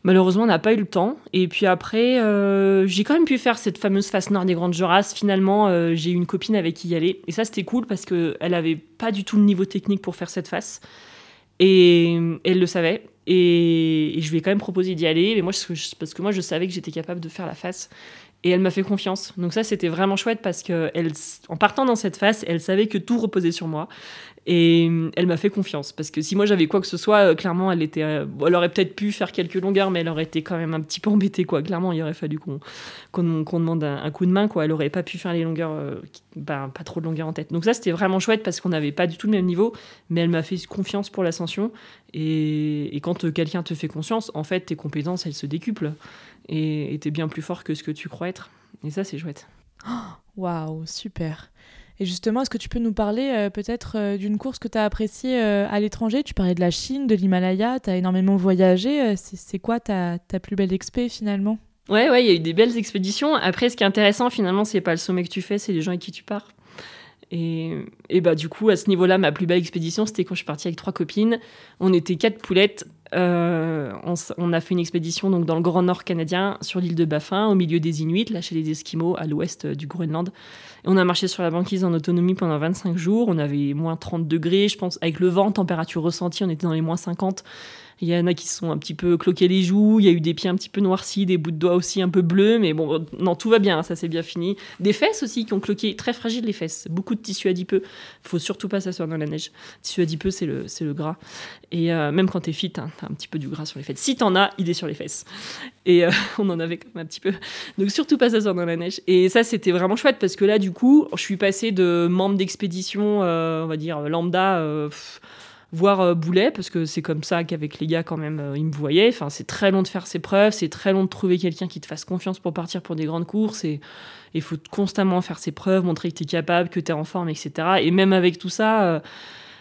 Malheureusement, on n'a pas eu le temps. Et puis après, euh, j'ai quand même pu faire cette fameuse face nord des Grandes Jorasses. Finalement, euh, j'ai eu une copine avec qui y aller. Et ça, c'était cool parce qu'elle n'avait pas du tout le niveau technique pour faire cette face. Et elle le savait. Et, je lui ai quand même proposé d'y aller. Mais moi, parce que moi, je savais que j'étais capable de faire la face. Et elle m'a fait confiance. Donc ça, c'était vraiment chouette parce que en partant dans cette phase, elle savait que tout reposait sur moi. Et euh, elle m'a fait confiance. Parce que si moi j'avais quoi que ce soit, euh, clairement, elle, était, euh, aurait peut-être pu faire quelques longueurs, mais elle aurait été quand même un petit peu embêtée. Quoi. Clairement, il aurait fallu qu'on demande un, coup de main. Quoi. Elle aurait pas pu faire les longueurs, bah, pas trop de longueurs en tête. Donc ça, c'était vraiment chouette parce qu'on n'avait pas du tout le même niveau. Mais elle m'a fait confiance pour l'ascension. Et, et, quand quelqu'un te fait confiance, en fait, tes compétences, elles se décuplent. Et tu es bien plus fort que ce que tu crois être. Et ça, c'est chouette. Waouh, super. Et justement, est-ce que tu peux nous parler euh, peut-être euh, d'une course que tu as appréciée euh, à l'étranger? Tu parlais de la Chine, de l'Himalaya, tu as énormément voyagé. C'est quoi ta, ta, plus belle expé finalement? Ouais, ouais, il y a eu des belles expéditions. Après, ce qui est intéressant finalement, c'est pas le sommet que tu fais, c'est les gens avec qui tu pars. Et, et, bah du coup, à ce niveau-là, ma plus belle expédition, c'était quand je suis partie avec trois copines. On était quatre poulettes. on, on, a fait une expédition donc dans le Grand Nord canadien, sur l'île de Baffin, au milieu des Inuits, là chez les Esquimaux, à l'ouest du Groenland on a marché sur la banquise en autonomie pendant 25 jours. On avait moins 30 degrés, je pense, avec le vent, température ressentie, on était dans les moins 50. Il y en a qui sont un petit peu cloqués les joues, il y a eu des pieds un petit peu noircis, des bouts de doigts aussi un peu bleus, mais bon, non, tout va bien, ça s'est bien fini. Des fesses aussi qui ont cloqué, très fragiles les fesses, beaucoup de tissu adipeux. Faut surtout pas s'asseoir dans la neige. Tissu adipeux, c'est le, c'est le gras. Et euh, même quand t'es fit, hein, t'as un petit peu du gras sur les fesses. Si t'en as, il est sur les fesses. Et euh, on en avait quand même un petit peu. Donc surtout pas s'asseoir dans la neige. Et ça, c'était vraiment chouette parce que là, du coup, je suis passée de membre d'expédition, euh, on va dire lambda voir euh, Boulet, parce que c'est comme ça qu'avec les gars, quand même, euh, ils me voyaient. Enfin, c'est très long de faire ses preuves, c'est très long de trouver quelqu'un qui te fasse confiance pour partir pour des grandes courses. Et il faut constamment faire ses preuves, montrer que tu es capable, que tu es en forme, etc. Et même avec tout ça. Euh,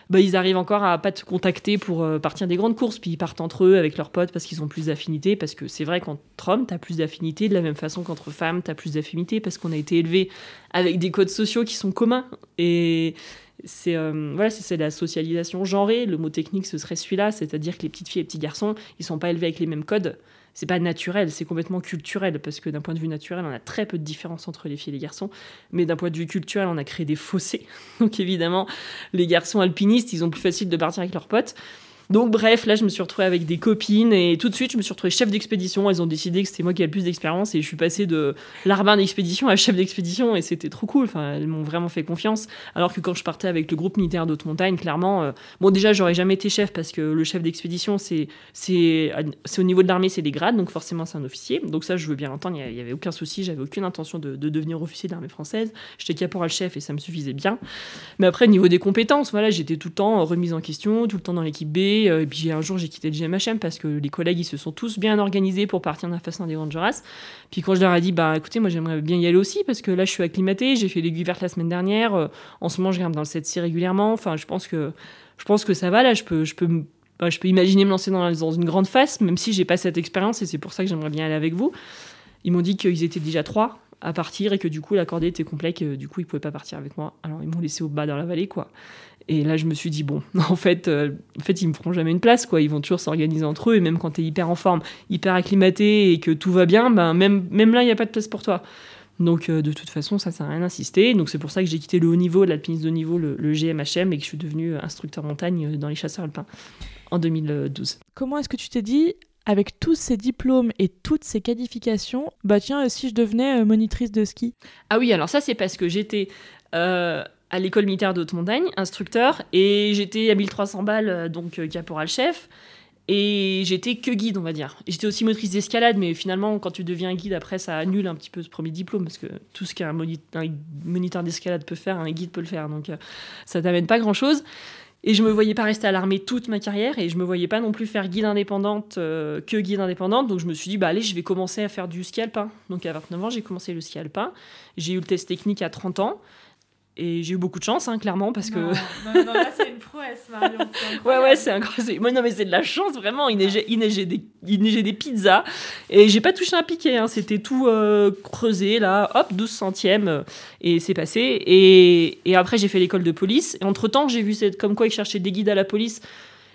bah, ils arrivent encore à pas te contacter pour partir des grandes courses, puis ils partent entre eux avec leurs potes parce qu'ils ont plus d'affinités, parce que c'est vrai qu'entre hommes, tu as plus d'affinités, de la même façon qu'entre femmes, tu as plus d'affinités, parce qu'on a été élevés avec des codes sociaux qui sont communs. Et, c'est euh, voilà, c'est la socialisation genrée. Le mot technique, ce serait celui-là, c'est-à-dire que les petites filles et les petits garçons, ils sont pas élevés avec les mêmes codes. C'est pas naturel, c'est complètement culturel, parce que d'un point de vue naturel, on a très peu de différence entre les filles et les garçons, mais d'un point de vue culturel, on a créé des fossés. Donc évidemment, les garçons alpinistes, ils ont plus facile de partir avec leurs potes. Donc bref, là je me suis retrouvée avec des copines et tout de suite je me suis retrouvée chef d'expédition. Elles ont décidé que c'était moi qui avais le plus d'expérience et je suis passée de larbin d'expédition à chef d'expédition et c'était trop cool. Enfin, elles m'ont vraiment fait confiance. Alors que quand je partais avec le groupe militaire d'haute montagne, clairement, euh, bon déjà j'aurais jamais été chef parce que le chef d'expédition c'est c'est au niveau de l'armée c'est des grades donc forcément c'est un officier. Donc ça je veux bien l'entendre, il y avait aucun souci, j'avais aucune intention de, devenir officier de l'armée française. J'étais caporal chef et ça me suffisait bien. Mais après au niveau des compétences, voilà, j'étais tout le temps remise en question, tout le temps dans l'équipe B euh, et puis un jour, j'ai quitté le GMHM parce que les collègues, ils se sont tous bien organisés pour partir d'un façon des Grandes. Puis quand je leur ai dit, bah écoutez, moi j'aimerais bien y aller aussi parce que là, je suis acclimatée, j'ai fait l'aiguille verte la semaine dernière. Euh, en ce moment, je grimpe dans le 7C régulièrement. Enfin, je pense que, je pense que ça va là. Je peux, je peux, bah, je peux imaginer me lancer dans, une grande face, même si j'ai pas cette expérience et c'est pour ça que j'aimerais bien aller avec vous. Ils m'ont dit qu'ils étaient déjà trois à partir et que du coup la cordée était complète, que du coup ils pouvaient pas partir avec moi. Alors ils m'ont laissé au bas dans la vallée quoi. Et là je me suis dit bon, en fait, euh, en fait ils me feront jamais une place quoi. Ils vont toujours s'organiser entre eux et même quand tu es hyper en forme, hyper acclimaté et que tout va bien, ben même même là il y a pas de place pour toi. Donc euh, de toute façon ça sert à rien d'insister. Donc c'est pour ça que j'ai quitté le haut niveau, l'alpinisme de haut niveau, le, le, GMHM et que je suis devenu instructeur montagne dans les chasseurs alpins en 2012. Comment est-ce que tu t'es dit avec tous ces diplômes et toutes ces qualifications, bah tiens, si je devenais euh, monitrice de ski? Ah oui, alors ça c'est parce que j'étais euh, à l'école militaire de haute montagne, instructeur, et j'étais à 1300 balles, euh, donc caporal chef, et j'étais que guide, on va dire. J'étais aussi motrice d'escalade, mais finalement, quand tu deviens guide, après, ça annule un petit peu ce premier diplôme, parce que tout ce qu'un moniteur d'escalade peut faire, un guide peut le faire, donc ça t'amène pas grand-chose. Et je me voyais pas rester à l'armée toute ma carrière et je me voyais pas non plus faire guide indépendante euh, que guide indépendante. Donc je me suis dit, bah allez, je vais commencer à faire du ski alpin. Donc à 29 ans, j'ai commencé le ski alpin. J'ai eu le test technique à 30 ans. Et j'ai eu beaucoup de chance, hein, clairement, parce que. Non, non, là, c'est une prouesse, Marion. ouais, ouais, c'est incroyable. Moi, non, mais c'est de la chance, vraiment. Il neigeait, il neigeait, des, il neigeait des pizzas. Et j'ai pas touché un piquet. Hein. C'était tout euh, creusé, là. Hop, 12 centièmes. Euh, et c'est passé. Et, et après, j'ai fait l'école de police. Et entre-temps, j'ai vu cette, comme quoi ils cherchaient des guides à la police.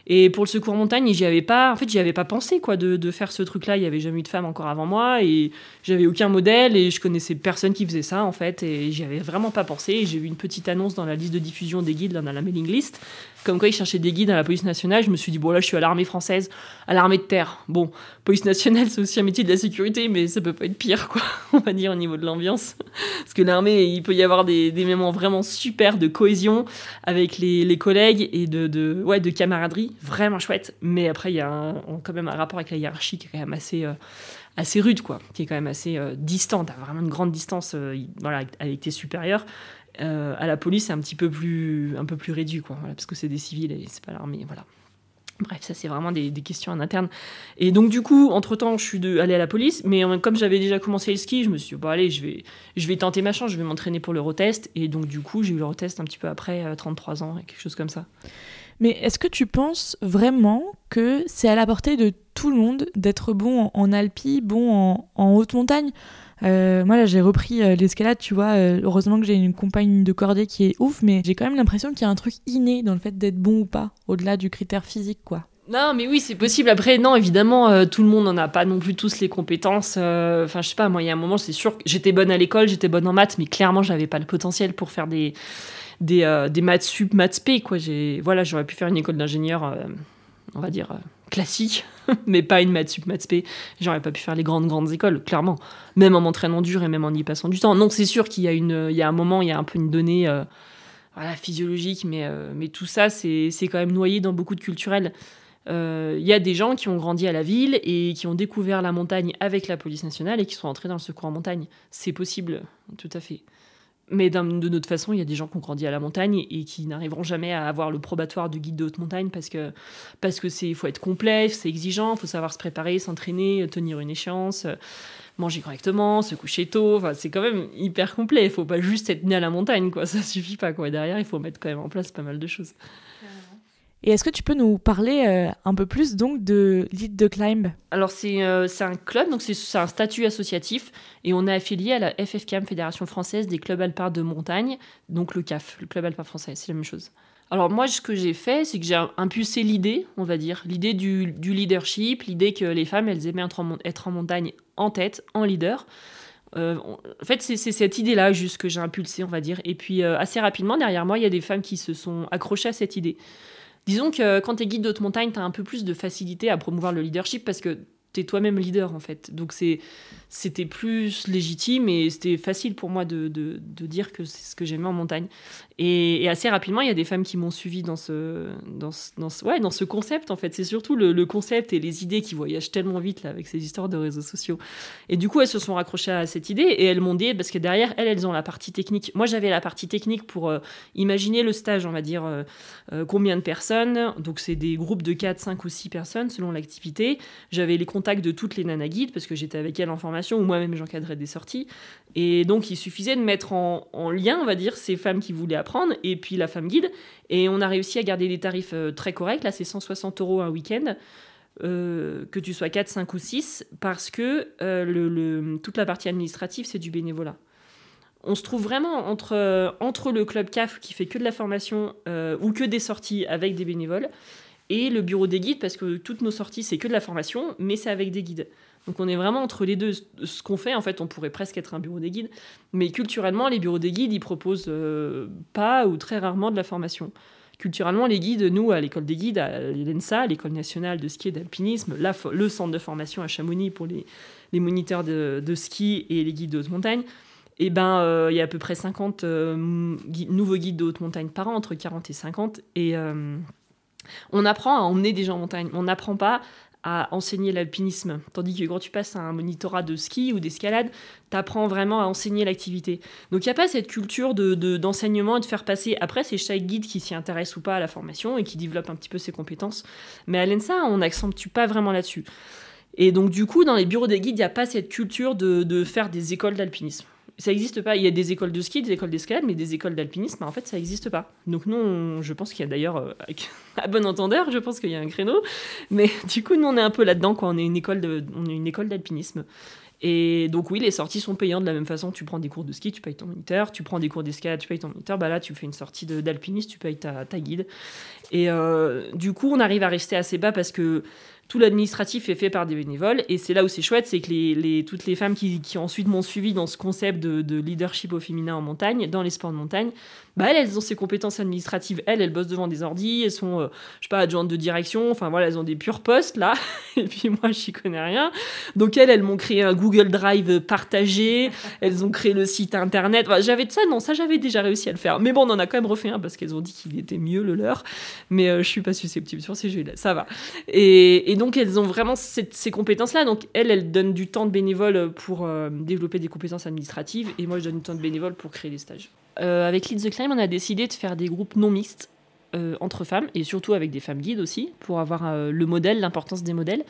Et pour le secours montagne, j'y avais pas, en fait, j'y avais pas pensé quoi de, de faire ce truc-là. Il y avait jamais eu de femme encore avant moi et j'avais aucun modèle et je connaissais personne qui faisait ça en fait et j'y avais vraiment pas pensé. J'ai vu une petite annonce dans la liste de diffusion des guides dans la mailing list Comme quoi, ils cherchaient des guides à la police nationale. Je me suis dit, bon, là, je suis à l'armée française, à l'armée de terre. Bon, police nationale, c'est aussi un métier de la sécurité, mais ça peut pas être pire, quoi, on va dire, au niveau de l'ambiance. Parce que l'armée, il peut y avoir des, des moments vraiment super de cohésion avec les, collègues et de, ouais, de camaraderie, vraiment chouette. Mais après, il y a quand même un rapport avec la hiérarchie qui est quand même assez. Euh, rude, quoi, qui est quand même assez euh, distante, t'as vraiment une grande distance euh, voilà, avec tes supérieurs. Euh, à la police, c'est un petit peu plus, un peu plus réduit, quoi, parce que c'est des civils et c'est pas l'armée, voilà. Bref, ça c'est vraiment des, questions en interne. Et donc du coup, entre-temps, je suis allée à la police, mais comme j'avais déjà commencé le ski, je me suis dit, bon allez, je vais, je vais tenter ma chance, je vais m'entraîner pour l'Eurotest. Et donc du coup, j'ai eu l'Eurotest un petit peu après 33 ans, quelque chose comme ça. Mais est-ce que tu penses vraiment que c'est à la portée de tout le monde d'être bon en, alpi, bon en, en haute montagne? Euh, moi, là, j'ai repris euh, l'escalade, tu vois. Euh, heureusement que j'ai une compagne de cordée qui est ouf, mais j'ai quand même l'impression qu'il y a un truc inné dans le fait d'être bon ou pas, au-delà du critère physique, quoi. Non, mais oui, c'est possible. Après, non, évidemment, tout le monde n'en a pas non plus tous les compétences. Enfin, je sais pas, moi, il y a un moment, c'est sûr que j'étais bonne à l'école, j'étais bonne en maths, mais clairement, j'avais pas le potentiel pour faire des, maths sup, maths p, quoi. Voilà, j'aurais pu faire une école d'ingénieur, on va dire, classique, mais pas une maths sup, maths p. J'aurais pas pu faire les grandes, grandes écoles, clairement. Même en m'entraînant dur et même en y passant du temps. Donc c'est sûr qu'il y, a y a un moment, il y a un peu une donnée euh, voilà, physiologique, mais, euh, tout ça, c'est quand même noyé dans beaucoup de culturels. Euh, il y a des gens qui ont grandi à la ville et qui ont découvert la montagne avec la police nationale et qui sont entrés dans le secours en montagne. C'est possible, tout à fait. Mais de notre façon, il y a des gens qui ont grandi à la montagne et qui n'arriveront jamais à avoir le probatoire de guide de haute montagne parce que parce que c'est faut être complet, c'est exigeant, faut savoir se préparer, s'entraîner, tenir une échéance, manger correctement, se coucher tôt. Enfin, c'est quand même hyper complet. Il faut pas juste être né à la montagne, quoi. Ça suffit pas, quoi. Derrière, il faut mettre quand même en place pas mal de choses. Et est-ce que tu peux nous parler euh, un peu plus donc de Lead the Climb? Alors c'est euh, un club, donc c'est un statut associatif et on est affilié à la FFCAM, Fédération française des clubs alpins de montagne, donc le CAF, le club alpin français, c'est la même chose. Alors moi ce que j'ai fait, c'est que j'ai impulsé l'idée, on va dire, l'idée du, du, leadership, l'idée que les femmes elles aimaient être en, montagne en tête, en leader. Euh, en fait, c'est cette idée-là juste que j'ai impulsé, on va dire. Et puis assez rapidement, derrière moi, il y a des femmes qui se sont accrochées à cette idée. Disons que quand tu es guide d'haute montagne, tu as un peu plus de facilité à promouvoir le leadership parce que tu es toi-même leader en fait. Donc c'était plus légitime et c'était facile pour moi de, de, de dire que c'est ce que j'aimais en montagne. Et, assez rapidement, il y a des femmes qui m'ont suivi dans ce, dans, ce, dans, ce, ouais, dans ce concept, en fait. C'est surtout le, concept et les idées qui voyagent tellement vite là, avec ces histoires de réseaux sociaux. Et du coup, elles se sont raccrochées à cette idée et elles m'ont dit, parce que derrière, elles, elles ont la partie technique. Moi, j'avais la partie technique pour euh, imaginer le stage, on va dire, euh, euh, combien de personnes. Donc, c'est des groupes de 4, 5 ou 6 personnes selon l'activité. J'avais les contacts de toutes les nanas guides parce que j'étais avec elles en formation ou moi-même j'encadrais des sorties. Et donc, il suffisait de mettre en, en lien, on va dire, ces femmes qui voulaient apprendre et puis la femme guide. Et on a réussi à garder des tarifs euh, très corrects. Là, c'est 160 euros un week-end. Euh, que tu sois 4, 5 ou 6, parce que euh, toute la partie administrative, c'est du bénévolat. On se trouve vraiment entre, entre le club CAF qui fait que de la formation ou que des sorties avec des bénévoles et le bureau des guides, parce que toutes nos sorties, c'est que de la formation, mais c'est avec des guides. Donc on est vraiment entre les deux. Ce qu'on fait, en fait, on pourrait presque être un bureau des guides, mais culturellement, les bureaux des guides, ils proposent euh, pas ou très rarement de la formation. Culturellement, les guides, nous, à l'école des guides, à l'ENSA, l'école nationale de ski et d'alpinisme, le centre de formation à Chamonix pour les, les moniteurs de, ski et les guides de haute montagne, eh ben, euh, il y a à peu près 50 euh, nouveaux guides de haute montagne par an, entre 40 et 50, et on apprend à emmener des gens en montagne. On n'apprend pas à enseigner l'alpinisme. Tandis que quand tu passes à un monitorat de ski ou d'escalade, tu apprends vraiment à enseigner l'activité. Donc il n'y a pas cette culture d'enseignement de, d'enseignement et de faire passer. Après, c'est chaque guide qui s'y intéresse ou pas à la formation et qui développe un petit peu ses compétences. Mais à l'ENSA, on n'accentue pas vraiment là-dessus. Et donc du coup, dans les bureaux des guides, il n'y a pas cette culture de, de faire des écoles d'alpinisme ça n'existe pas. Il y a des écoles de ski, des écoles d'escalade, mais des écoles d'alpinisme, en fait, ça n'existe pas. Donc nous, je pense qu'il y a d'ailleurs, euh, à bon entendeur, je pense qu'il y a un créneau. Mais du coup, nous, on est un peu là-dedans, on est une école est une école d'alpinisme. Et donc oui, les sorties sont payantes de la même façon. Tu prends des cours de ski, tu payes ton moniteur. Tu prends des cours d'escalade, tu payes ton moniteur. Bah là, tu fais une sortie d'alpiniste, tu payes ta, ta, guide. Et euh, du coup, on arrive à rester assez bas parce que tout l'administratif est fait par des bénévoles. Et c'est là où c'est chouette, c'est que toutes les femmes qui, ensuite m'ont suivi dans ce concept de, leadership au féminin en montagne, dans les sports de montagne, bah elles, ont ces compétences administratives. Elles, elles bossent devant des ordis, elles sont, euh, je sais pas, adjointes de direction, enfin voilà, elles ont des purs postes là. Et puis moi, j'y connais rien. Donc elles, elles m'ont créé un Google Drive partagé, elles ont créé le site internet. j'avais de ça, non, ça j'avais déjà réussi à le faire. Mais bon, on en a quand même refait un parce qu'elles ont dit qu'il était mieux le leur. Mais euh, je suis pas susceptible sur ces jeux-là, ça va. Donc elles ont vraiment ces compétences-là. Donc elles, elles donnent du temps de bénévole pour euh, développer des compétences administratives et moi je donne du temps de bénévole pour créer des stages. Euh, avec Lead the Climb, on a décidé de faire des groupes non mixtes euh, entre femmes et surtout avec des femmes guides aussi pour avoir le modèle, l'importance des modèles.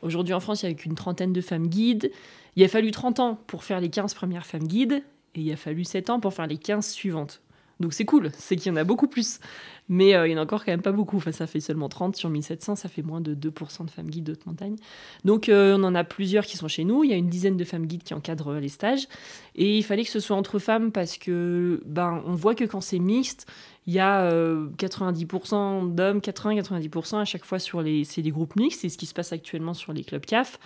Aujourd'hui en France, il n'y a qu'une trentaine de femmes guides. Il a fallu 30 ans pour faire les 15 premières femmes guides et il a fallu 7 ans pour faire les 15 suivantes. Donc c'est cool, c'est qu'il y en a beaucoup plus. Mais euh, il y en a encore quand même pas beaucoup. Enfin, ça fait seulement 30 sur 1700, ça fait moins de 2% de femmes guides de montagne. Donc euh, on en a plusieurs qui sont chez nous. Il y a une dizaine de femmes guides qui encadrent les stages. Et il fallait que ce soit entre femmes parce que ben, on voit que quand c'est mixte, il y a 90% euh, d'hommes, 80-90% à chaque fois sur les, c'est les groupes mixtes. C'est ce qui se passe actuellement sur les clubs CAF.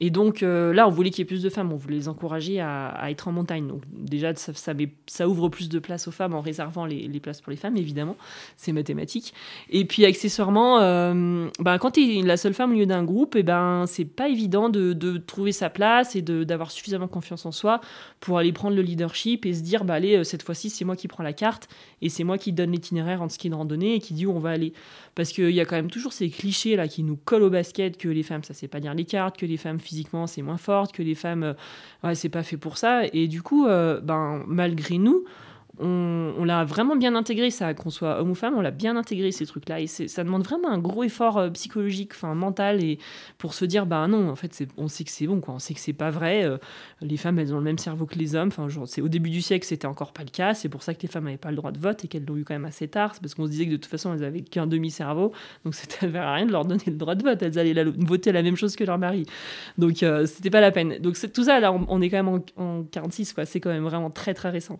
Et donc euh, là, on voulait qu'il y ait plus de femmes, on voulait les encourager à, être en montagne. Donc déjà, ça, ouvre plus de place aux femmes en réservant les, places pour les femmes, évidemment, c'est mathématique. Et puis accessoirement, euh, bah, quand tu es la seule femme au milieu d'un groupe, et eh ben c'est pas évident de, trouver sa place et d'avoir suffisamment confiance en soi pour aller prendre le leadership et se dire, bah allez, euh, cette fois-ci, c'est moi qui prends la carte et c'est moi qui donne l'itinéraire en ski de randonnée et qui dit où on va aller. Parce qu'il y a quand même toujours ces clichés là qui nous collent au basket que les femmes, ça sait pas lire les cartes, que les femmes physiquement c'est moins forte, que les femmes, euh, c'est pas fait pour ça. Et du coup, euh, ben, malgré nous, on, l'a vraiment bien intégré, ça, qu'on soit homme ou femme, on l'a bien intégré ces trucs-là. Et ça demande vraiment un gros effort euh, psychologique, enfin mental, et pour se dire, bah non, en fait, on sait que c'est bon, quoi. On sait que c'est pas vrai. Euh, les femmes, elles ont le même cerveau que les hommes. Enfin, c'est au début du siècle, c'était encore pas le cas. C'est pour ça que les femmes n'avaient pas le droit de vote et qu'elles l'ont eu quand même assez tard. C'est parce qu'on se disait que de toute façon, elles avaient qu'un demi-cerveau, donc c'était à rien de leur donner le droit de vote. Elles allaient voter la même chose que leur mari. Donc euh, c'était pas la peine. Donc tout ça, là, on, est quand même en, en 46, quoi. C'est quand même vraiment très très récent.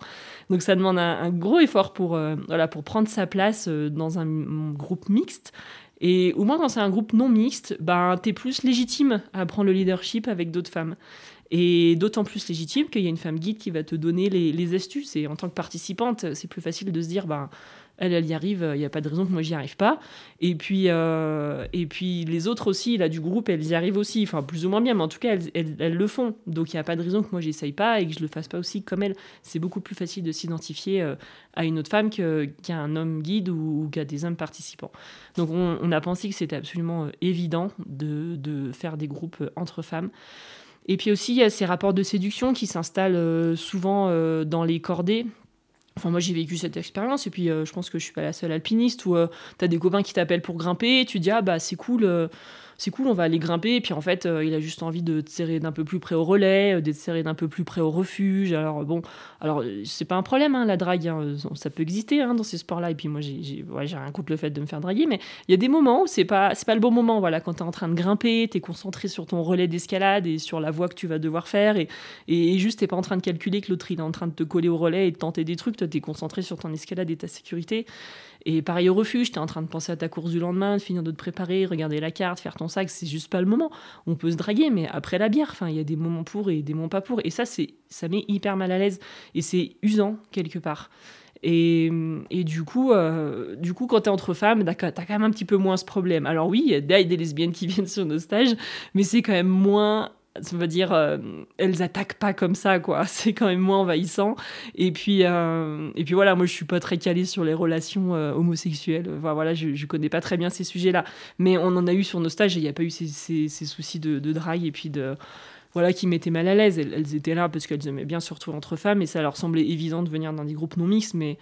Donc ça demande un, gros effort pour, euh, voilà, pour prendre sa place euh, dans un, groupe mixte. Et au moins, quand c'est un groupe non mixte, ben, tu es plus légitime à prendre le leadership avec d'autres femmes. Et d'autant plus légitime qu'il y a une femme guide qui va te donner les, les astuces. Et en tant que participante, c'est plus facile de se dire, ben, elle, elle y arrive, il n'y a pas de raison que moi j'y arrive pas. Et puis, euh, et puis les autres aussi, là, du groupe, elles y arrivent aussi, enfin plus ou moins bien, mais en tout cas, elles, elles, le font. Donc il n'y a pas de raison que moi j'essaye pas et que je le fasse pas aussi comme elles. C'est beaucoup plus facile de s'identifier euh, à une autre femme qu'à un homme guide ou, qu'à des hommes participants. Donc on, a pensé que c'était absolument euh, évident de, de, faire des groupes entre femmes. Et puis aussi, il y a ces rapports de séduction qui s'installent souvent dans les cordées, Enfin, moi, j'ai vécu cette expérience, et puis euh, je pense que je suis pas la seule alpiniste où euh, tu as des copains qui t'appellent pour grimper, et tu dis, ah bah c'est cool, euh, c'est cool, on va aller grimper. Et puis en fait, euh, il a juste envie de te serrer d'un peu plus près au relais, euh, de te serrer d'un peu plus près au refuge. Alors bon, alors c'est pas un problème, hein, la drague, hein, ça peut exister hein, dans ces sports-là. Et puis moi, j'ai ouais, rien contre le fait de me faire draguer, mais il y a des moments où c'est pas, pas le bon moment. Voilà, quand tu es en train de grimper, tu es concentré sur ton relais d'escalade et sur la voie que tu vas devoir faire. Et, et, juste, tu pas en train de calculer que l'autre il est en train de te coller au relais et de tenter des trucs. Toi, tu es concentré sur ton escalade et ta sécurité. Et pareil au refuge, tu es en train de penser à ta course du lendemain, de finir de te préparer, regarder la carte, faire ton sac, c'est juste pas le moment. On peut se draguer, mais après la bière, il y a des moments pour et des moments pas pour. Et ça, c'est, ça met hyper mal à l'aise et c'est usant quelque part. Et, et, du coup, euh, du coup, quand t'es entre femmes, t'as as quand même un petit peu moins ce problème. Alors oui, il y a des lesbiennes qui viennent sur nos stages, mais c'est quand même moins ça veut dire euh, elles attaquent pas comme ça quoi. C'est quand même moins envahissant. Et puis euh, et puis voilà moi je suis pas très calée sur les relations euh, homosexuelles. Voilà je, je connais pas très bien ces sujets là mais on en a eu sur nos stages et il n'y a pas eu ces, ces, soucis de, de, drague et puis de voilà qui mettaient mal à l'aise. Elles, elles, étaient là parce qu'elles aimaient bien surtout entre femmes. Et ça leur semblait évident de venir dans des groupes non mixtes mais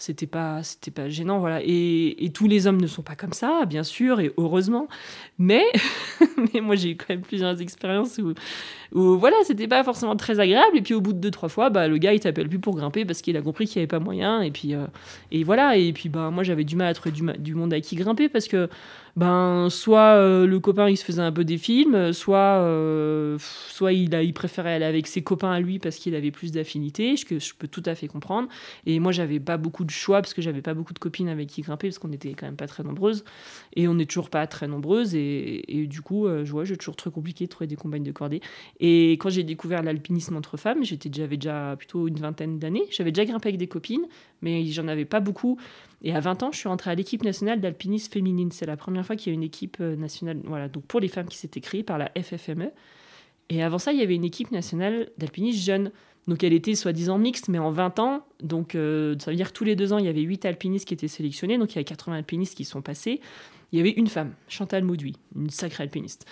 c'était pas c'était pas gênant voilà. Et, et, tous les hommes ne sont pas comme ça bien sûr et heureusement. Mais mais moi j'ai eu quand même plusieurs expériences où, où voilà c'était pas forcément très agréable. Et puis au bout de deux trois fois bah le gars il t'appelle plus pour grimper parce qu'il a compris qu'il y avait pas moyen. Et puis euh, et voilà. Et puis bah moi j'avais du mal à trouver du, du monde à qui grimper parce que ben soit euh, le copain il se faisait un peu des films, soit, euh, soit il, a, il préférait aller avec ses copains à lui parce qu'il avait plus d'affinité, ce que je peux tout à fait comprendre. Et moi j'avais pas beaucoup de choix parce que j'avais pas beaucoup de copines avec qui grimper parce qu'on était quand même pas très nombreuses et on n'est toujours pas très nombreuses et, et du coup euh, je vois j'ai toujours très compliqué de trouver des compagnes de cordée. Et quand j'ai découvert l'alpinisme entre femmes, j'étais j'avais déjà plutôt une vingtaine d'années, j'avais déjà grimpé avec des copines, mais j'en avais pas beaucoup. Et à 20 ans, je suis rentrée à l'équipe nationale d'alpinisme féminine. C'est la première fois qu'il y a une équipe euh, nationale, voilà, donc pour les femmes qui s'était créée par la FFME. Et avant ça, il y avait une équipe nationale d'alpinistes jeunes. Donc elle était soi-disant mixte, mais en 20 ans, donc euh, ça veut dire tous les deux ans, il y avait 8 alpinistes qui étaient sélectionnés, donc il y avait 80 alpinistes qui sont passés il y avait une femme, Chantal Mauduit, une sacrée alpiniste.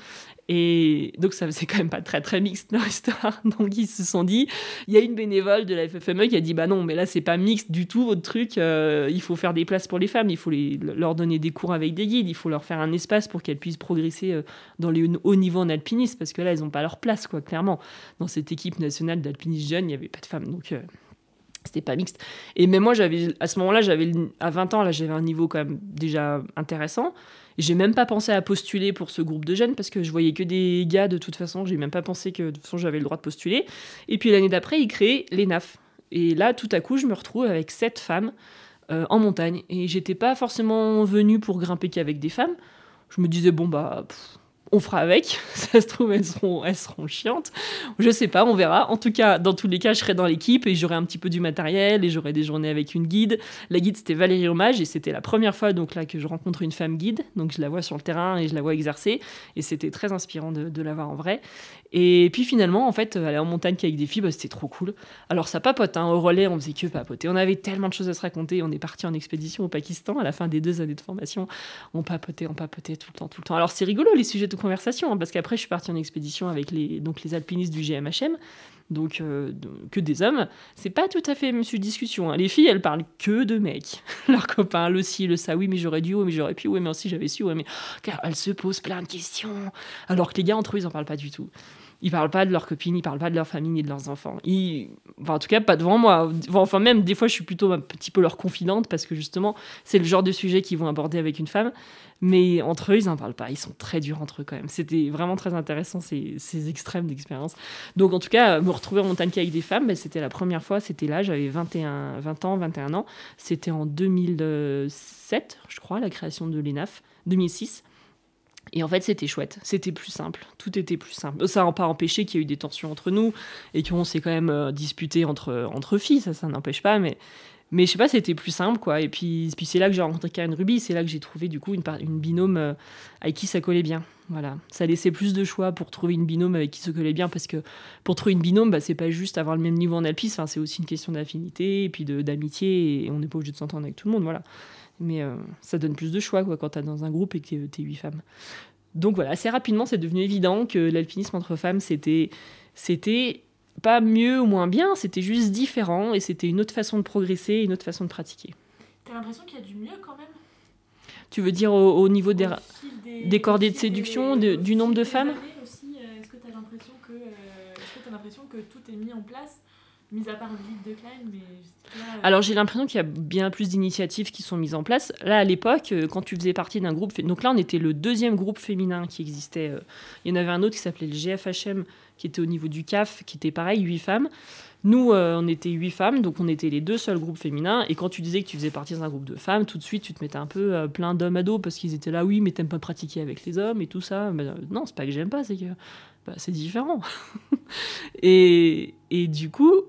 Et donc ça faisait quand même pas très très mixte leur histoire. Donc ils se sont dit, il y a une bénévole de la FFME qui a dit bah non, mais là c'est pas mixte du tout votre truc. Euh, il faut faire des places pour les femmes, il faut les, leur donner des cours avec des guides, il faut leur faire un espace pour qu'elles puissent progresser euh, dans les hauts niveaux en alpinisme parce que là elles ont pas leur place quoi clairement. Dans cette équipe nationale d'alpinistes jeunes, il y avait pas de femmes donc. Euh, c'était pas mixte. Et même moi, j'avais à ce moment-là, j'avais à 20 ans, là, j'avais un niveau quand même déjà intéressant. J'ai même pas pensé à postuler pour ce groupe de jeunes parce que je voyais que des gars de toute façon. J'ai même pas pensé que de toute façon j'avais le droit de postuler. Et puis l'année d'après, ils créaient les NAF. Et là, tout à coup, je me retrouve avec sept femmes euh, en montagne. Et j'étais pas forcément venue pour grimper qu'avec des femmes. Je me disais, bon, bah, on fera avec. Ça se trouve, elles seront, elles seront chiantes. Je sais pas, on verra. En tout cas, dans tous les cas, je serai dans l'équipe et j'aurai un petit peu du matériel et j'aurai des journées avec une guide. La guide, c'était Valérie Hommage et c'était la première fois donc là que je rencontre une femme guide. Donc je la vois sur le terrain et je la vois exercer et c'était très inspirant de, de la voir en vrai. Et puis finalement, en fait, aller en montagne qu'avec des filles, bah, c'était trop cool. Alors ça papote, hein. au relais, on faisait que papoter. On avait tellement de choses à se raconter. On est parti en expédition au Pakistan à la fin des deux années de formation. On papotait, on papotait tout le temps, tout le temps. Alors c'est rigolo les sujets de conversation, hein, parce qu'après je suis partie en expédition avec les, donc, les alpinistes du GMHM donc euh, que des hommes, c'est pas tout à fait même discussion. Hein. Les filles, elles parlent que de mecs. Leurs copains, le ci, le ça, oui, mais j'aurais dû, oui, mais j'aurais pu, oui, mais aussi j'avais su, oui, mais. Car elles se posent plein de questions. Alors que les gars, entre eux, ils en parlent pas du tout. Ils parlent pas de leurs copines, ils parlent pas de leur famille ni de leurs enfants. Ils... en tout cas, pas devant moi. Enfin, même des fois, je suis plutôt un petit peu leur confidente parce que justement, c'est le genre de sujet qu'ils vont aborder avec une femme. Mais entre eux, ils n'en parlent pas. Ils sont très durs entre eux quand même. C'était vraiment très intéressant ces, ces extrêmes d'expérience. Donc en tout cas, me retrouver en montagne avec des femmes, ben, c'était la première fois. C'était là, j'avais 21, 20 ans, 21 ans. C'était en 2007, je crois, la création de l'ENAF. 2006. Et en fait, c'était chouette, c'était plus simple, tout était plus simple. Ça n'a pas empêché qu'il y ait eu des tensions entre nous et qu'on s'est quand même euh, disputé entre, entre filles, ça, ça n'empêche pas, mais, mais je sais pas, c'était plus simple, quoi. Et puis, puis c'est là que j'ai rencontré Karen Ruby, c'est là que j'ai trouvé du coup une, une binôme euh, avec qui ça collait bien. Voilà, ça laissait plus de choix pour trouver une binôme avec qui ça collait bien, parce que pour trouver une binôme, bah, c'est pas juste avoir le même niveau en alpisme, enfin, c'est aussi une question d'affinité et puis d'amitié, et on n'est pas obligé de s'entendre avec tout le monde, voilà. Mais euh, ça donne plus de choix quoi, quand tu es dans un groupe et que tu es huit femmes. Donc voilà, assez rapidement, c'est devenu évident que l'alpinisme entre femmes, c'était, c'était pas mieux ou moins bien, c'était juste différent et c'était une autre façon de progresser, une autre façon de pratiquer. T'as l'impression qu'il y a du mieux quand même? Tu veux dire au, niveau des, des, cordées de séduction, du nombre de femmes? euh, Est-ce que as l'impression que, euh, l'impression que tout est mis en place? Mis à part de Klein, mais... Euh, Alors j'ai l'impression qu'il y a bien plus d'initiatives qui sont mises en place. Là, à l'époque, euh, quand tu faisais partie d'un groupe... Donc là, on était le deuxième groupe féminin qui existait. Euh, il y en avait un autre qui s'appelait le GFHM, qui était au niveau du CAF, qui était pareil, huit femmes. Nous, on était huit femmes, donc on était les deux seuls groupes féminins. Et quand tu disais que tu faisais partie d'un groupe de femmes, tout de suite, tu te mettais un peu plein d'hommes à dos parce qu'ils étaient là, oui, mais t'aimes pas pratiquer avec les hommes et tout ça. Mais, non, c'est pas que j'aime pas, c'est que bah, c'est différent. et, et du coup,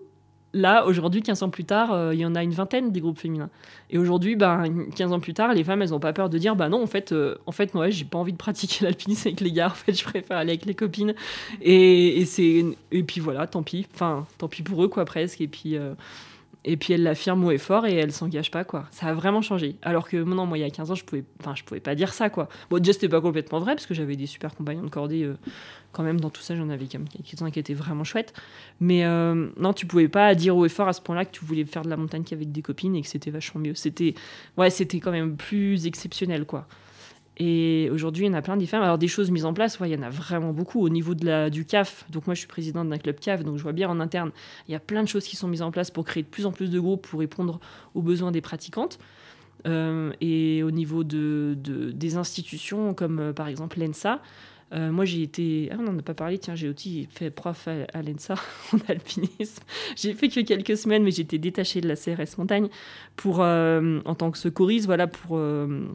là, aujourd'hui, 15 ans plus tard, euh, il y en a une vingtaine des groupes féminins. Et aujourd'hui, ben, 15 ans plus tard, les femmes, elles n'ont pas peur de dire bah non, en fait, euh, en fait moi, j'ai pas envie de pratiquer l'alpinisme avec les gars, en fait, je préfère aller avec les copines. Et, et, c'est, et puis voilà, tant pis. Enfin, tant pis pour eux, quoi, presque. Et puis. Euh, et puis elle l'affirme haut et fort et elle s'engage pas quoi. Ça a vraiment changé. Alors que non, moi il y a 15 ans, je pouvais enfin je pouvais pas dire ça quoi. Bon déjà c'était pas complètement vrai parce que j'avais des super compagnons de cordée euh, quand même dans tout ça, j'en avais quelques-uns qui étaient vraiment chouettes. Mais euh, non, tu pouvais pas dire haut et fort à ce point-là que tu voulais faire de la montagne qu'avec des copines et que c'était vachement mieux. C'était ouais, c'était quand même plus exceptionnel quoi. Et aujourd'hui, il y en a plein différents. Alors, des choses mises en place, il y en a vraiment beaucoup. Au niveau de la, du CAF, donc moi, je suis présidente d'un club CAF, donc je vois bien en interne, il y a plein de choses qui sont mises en place pour créer de plus en plus de groupes pour répondre aux besoins des pratiquantes. et au niveau de, des institutions comme par exemple l'ENSA, euh, moi, j'ai été. Ah, on n'en a pas parlé, tiens, j'ai aussi fait prof à, l'ENSA en alpinisme. J'ai fait que quelques semaines, mais j'étais détachée de la CRS Montagne pour, euh, en tant que secouriste, voilà, pour, euh,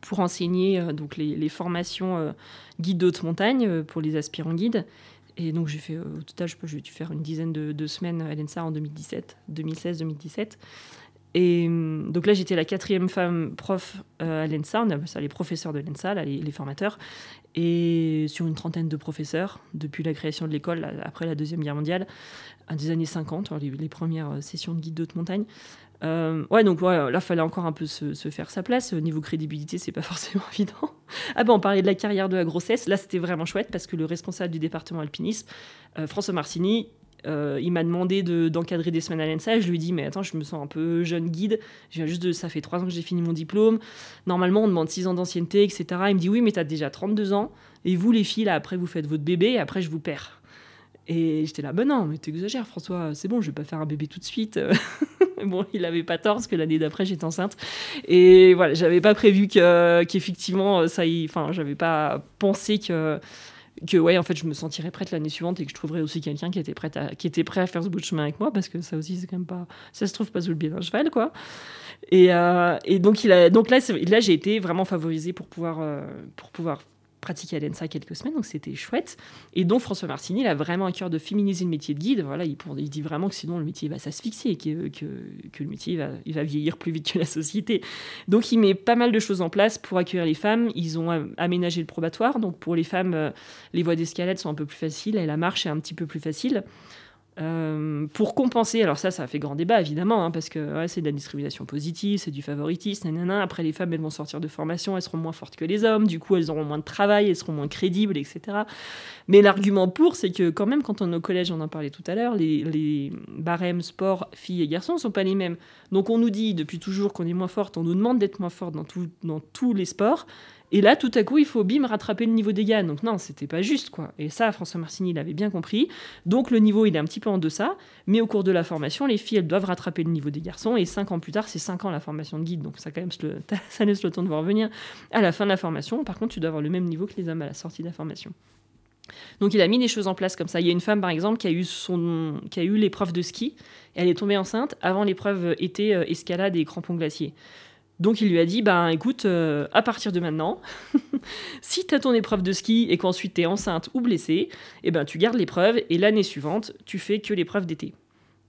pour enseigner donc les, formations guide d'haute montagne pour les aspirants guides. Et donc, j'ai fait, au total, j'ai dû faire une dizaine de, de semaines à l'ENSA en 2017, 2016-2017. Et hum, donc là, j'étais la quatrième femme prof à l'ENSA, on appelle ça les professeurs de l'ENSA, les, formateurs et sur une trentaine de professeurs depuis la création de l'école après la Deuxième Guerre mondiale, à des années 50, les, premières euh, sessions de guide d'haute montagne. Euh, ouais, donc là, il fallait encore un peu se, faire sa place. Niveau crédibilité, c'est pas forcément évident. Ah ben, on parlait de la carrière de la grossesse. Là, c'était vraiment chouette parce que le responsable du département alpinisme, euh, François Marcini, euh, il m'a demandé d'encadrer des semaines à l'ENSA je lui ai dit mais attends je me sens un peu jeune guide j'ai juste de, ça fait trois ans que j'ai fini mon diplôme normalement on demande six ans d'ancienneté etc il me dit oui mais t'as déjà 32 ans et vous les filles là après vous faites votre bébé et après je vous perds et j'étais là ben non mais t'exagères François c'est bon je vais pas faire un bébé tout de suite. Bon il avait pas tort parce que l'année d'après j'étais enceinte. Et voilà j'avais pas prévu qu'effectivement ça y enfin j'avais pas pensé que que ouais en fait je me sentirais prête l'année suivante et que je trouverais aussi quelqu'un qui était prêt à qui était prêt à faire ce bout de chemin avec moi parce que ça aussi c'est quand même pas ça se trouve pas sous le biais d'un cheval quoi. Et, euh, et donc il a donc là là j'ai été vraiment favorisée pour pouvoir euh, pour pouvoir pratiqué à l'ENSA quelques semaines, donc c'était chouette. Et donc François Marcini, il a vraiment un cœur de féminiser le métier de guide. Voilà, il, il dit vraiment que sinon le métier va s'asphyxier, que, que, que, le métier va, il va vieillir plus vite que la société. Donc il met pas mal de choses en place pour accueillir les femmes. Ils ont aménagé le probatoire, donc pour les femmes, euh, les voies d'escalade sont un peu plus faciles et la marche est un petit peu plus facile. Euh, pour compenser, alors ça, ça a fait grand débat évidemment, hein, parce que c'est de la discrimination positive, c'est du favoritisme, nanana. Après, les femmes, elles vont sortir de formation, elles seront moins fortes que les hommes, du coup, elles auront moins de travail, elles seront moins crédibles, etc. Mais l'argument pour, c'est que quand même, quand on est au collège, on en parlait tout à l'heure, les, barèmes sport filles et garçons ne sont pas les mêmes. Donc on nous dit depuis toujours qu'on est moins forte, on nous demande d'être moins forte dans tous les sports. Et là, tout à coup, il faut bim rattraper le niveau des gars. Donc non, c'était pas juste, quoi. Et ça, François Marcini l'avait bien compris. Donc le niveau, il est un petit peu en deçà. Mais au cours de la formation, les filles, elles doivent rattraper le niveau des garçons. Et cinq ans plus tard, c'est cinq ans la formation de guide. Donc ça, quand même, ça laisse le temps de voir venir. À la fin de la formation, par contre, tu dois avoir le même niveau que les hommes à la sortie de la formation. Donc il a mis des choses en place comme ça. Il y a une femme, par exemple, qui a eu, son, qui a eu l'épreuve de ski. Elle est tombée enceinte avant l'épreuve été euh, escalade et crampons glaciers. Donc il lui a dit, ben écoute, euh, à partir de maintenant, si tu as ton épreuve de ski et qu'ensuite tu es enceinte ou blessée, eh ben tu gardes l'épreuve et l'année suivante, tu fais que l'épreuve d'été.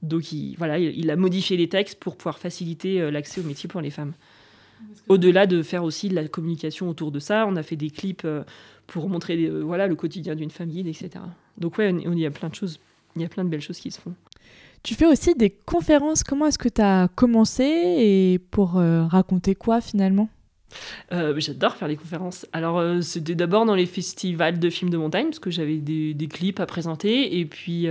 Donc il, voilà, il, a modifié les textes pour pouvoir faciliter euh, l'accès au métier pour les femmes. Au-delà de faire aussi de la communication autour de ça, on a fait des clips euh, pour montrer voilà, le quotidien d'une famille, etc. Donc ouais, on, il y a plein de choses, il y a plein de belles choses qui se font. Tu fais aussi des conférences. Comment est-ce que tu as commencé et pour euh, raconter quoi finalement? Euh, J'adore faire les conférences. Alors, euh, c'était d'abord dans les festivals de films de montagne, parce que j'avais des, clips à présenter. Et puis, il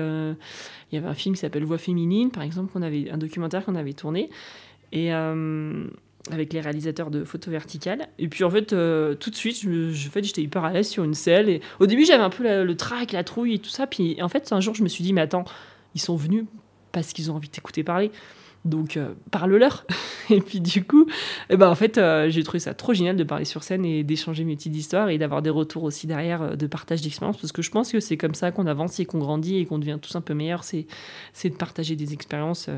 y avait un film qui s'appelle Voix féminine, par exemple, qu'on avait, un documentaire qu'on avait tourné. Et avec les réalisateurs de photos verticales. Et puis en fait, tout de suite, je fait, j'étais hyper à l'aise sur une selle. Et au début, j'avais un peu le trac, la trouille et tout ça. Puis en fait, un jour, je me suis dit, mais attends, ils sont venus parce qu'ils ont envie de t'écouter parler. Donc, euh, parle-leur. et puis, du coup, eh ben, en fait, euh, j'ai trouvé ça trop génial de parler sur scène et d'échanger mes petites histoires et d'avoir des retours aussi derrière euh, de partage d'expérience. Parce que je pense que c'est comme ça qu'on avance et qu'on grandit et qu'on devient tous un peu meilleurs. C'est, de partager des expériences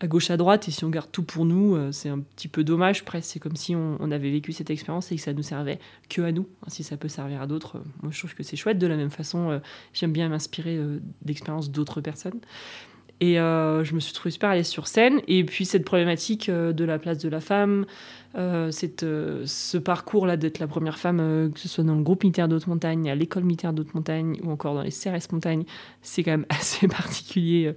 à gauche, à droite. Et si on garde tout pour nous, c'est un petit peu dommage. Presque, c'est comme si on, avait vécu cette expérience et que ça nous servait que à nous. Si ça peut servir à d'autres, moi, je trouve que c'est chouette. De la même façon, j'aime bien m'inspirer d'expériences d'autres personnes. Et euh, je me suis trouvée super à sur scène. Et puis cette problématique euh, de la place de la femme, cette, euh, ce parcours-là d'être la première femme, euh, que ce soit dans le groupe militaire d'haute montagne, à l'école militaire d'haute montagne ou encore dans les CRS montagne, c'est quand même assez particulier,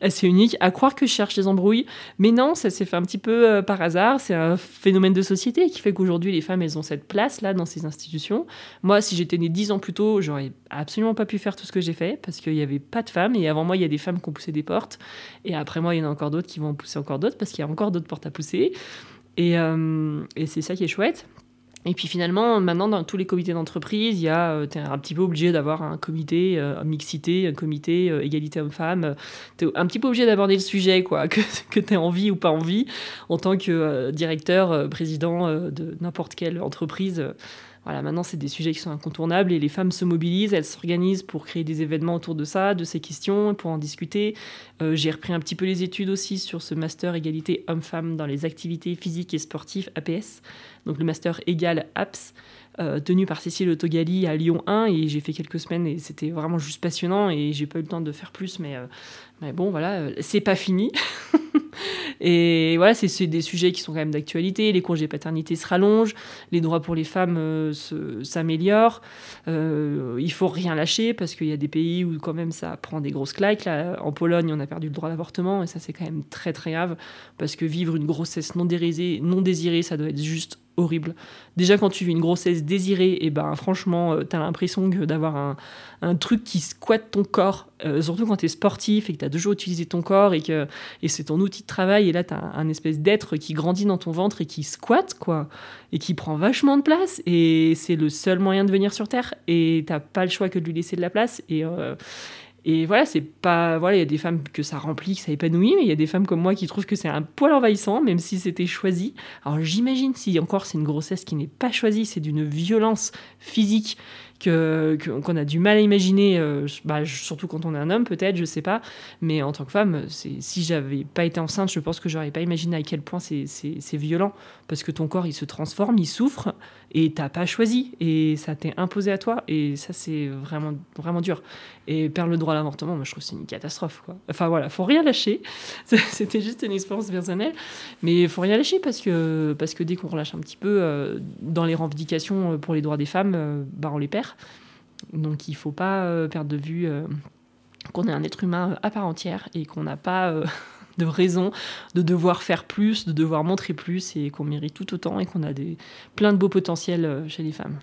assez unique. À croire que je cherche des embrouilles, mais non, ça s'est fait un petit peu par hasard. C'est un phénomène de société qui fait qu'aujourd'hui, les femmes, elles ont cette place-là dans ces institutions. Moi, si j'étais née dix ans plus tôt, j'aurais absolument pas pu faire tout ce que j'ai fait parce qu'il n'y avait pas de femmes. Et avant moi, il y a des femmes qui ont poussé des portes. Et après moi, il y en a encore d'autres qui vont pousser encore d'autres parce qu'il y a encore d'autres portes à pousser. Et, euh, et c'est ça qui est chouette. Et puis finalement, maintenant, dans tous les comités d'entreprise, il y a, euh, tu es un petit peu obligé d'avoir un comité euh, mixité, un comité euh, égalité homme-femme. Tu es un petit peu obligé d'aborder le sujet, quoi, que, que tu aies envie ou pas envie, en tant que directeur, président de n'importe quelle entreprise. Voilà, maintenant, c'est des sujets qui sont incontournables et les femmes se mobilisent, elles s'organisent pour créer des événements autour de ça, de ces questions, pour en discuter. Euh, j'ai repris un petit peu les études aussi sur ce master égalité homme-femme dans les activités physiques et sportives, APS, donc le master égal APS. Euh, tenu par Cécile Autogali à Lyon 1 et j'ai fait quelques semaines et c'était vraiment juste passionnant et j'ai pas eu le temps de faire plus mais, euh, mais bon voilà c'est pas fini Et voilà, c'est des sujets qui sont quand même d'actualité. Les congés paternité se rallongent, les droits pour les femmes euh, s'améliorent. Euh, il faut rien lâcher parce qu'il y a des pays où quand même ça prend des grosses claques. Là, en Pologne, on a perdu le droit d'avortement et ça c'est quand même très très grave parce que vivre une grossesse non désirée, non désirée ça doit être juste horrible. Déjà, quand tu vis une grossesse désirée, et eh ben franchement, euh, tu as l'impression d'avoir un, un, truc qui squatte ton corps, euh, surtout quand tu es sportif et que tu as toujours utilisé ton corps et que et c'est ton outil de travail. Et là, tu as un, espèce d'être qui grandit dans ton ventre et qui squatte, quoi, et qui prend vachement de place. Et c'est le seul moyen de venir sur Terre. Et t'as pas le choix que de lui laisser de la place. Et. Euh, et voilà, c'est pas. Voilà, il y a des femmes que ça remplit, que ça épanouit, mais il y a des femmes comme moi qui trouvent que c'est un poil envahissant, même si c'était choisi. Alors j'imagine si encore c'est une grossesse qui n'est pas choisie, c'est d'une violence physique qu'on a du mal à imaginer, euh, bah, surtout quand on est un homme peut-être, je sais pas, mais en tant que femme, si j'avais pas été enceinte, je pense que j'aurais pas imaginé à quel point c'est violent, parce que ton corps il se transforme, il souffre, et t'as pas choisi, et ça t'est imposé à toi, et ça c'est vraiment, vraiment dur. Et perdre le droit à l'avortement, moi je trouve c'est une catastrophe. Enfin voilà, faut rien lâcher, c'était juste une expérience personnelle, mais faut rien lâcher parce que, parce que dès qu'on relâche un petit peu euh, dans les revendications pour les droits des femmes, euh, bah on les perd. Donc il ne faut pas euh, perdre de vue euh, qu'on est un être humain à part entière et qu'on n'a pas euh, de raison de devoir faire plus, de devoir montrer plus et qu'on mérite tout autant et qu'on a des, plein de beaux potentiels chez les femmes.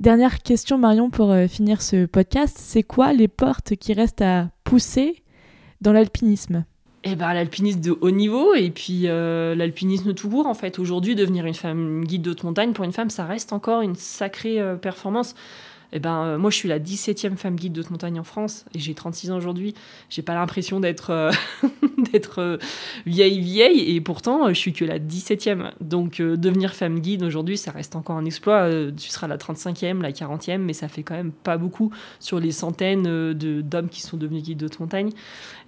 Dernière question Marion pour finir ce podcast, c'est quoi les portes qui restent à pousser dans l'alpinisme? Eh ben, l'alpinisme de haut niveau et puis l'alpinisme tout court en fait. Aujourd'hui, devenir une femme guide de montagne pour une femme, ça reste encore une sacrée performance. Eh ben, euh, moi, je suis la 17e femme guide de montagne en France et j'ai 36 ans aujourd'hui. J'ai pas l'impression d'être euh, euh, vieille, vieille et pourtant, je suis que la 17e. Donc, devenir femme guide aujourd'hui, ça reste encore un exploit. tu seras la 35e, la 40e, mais ça fait quand même pas beaucoup sur les centaines d'hommes qui sont devenus guides de montagne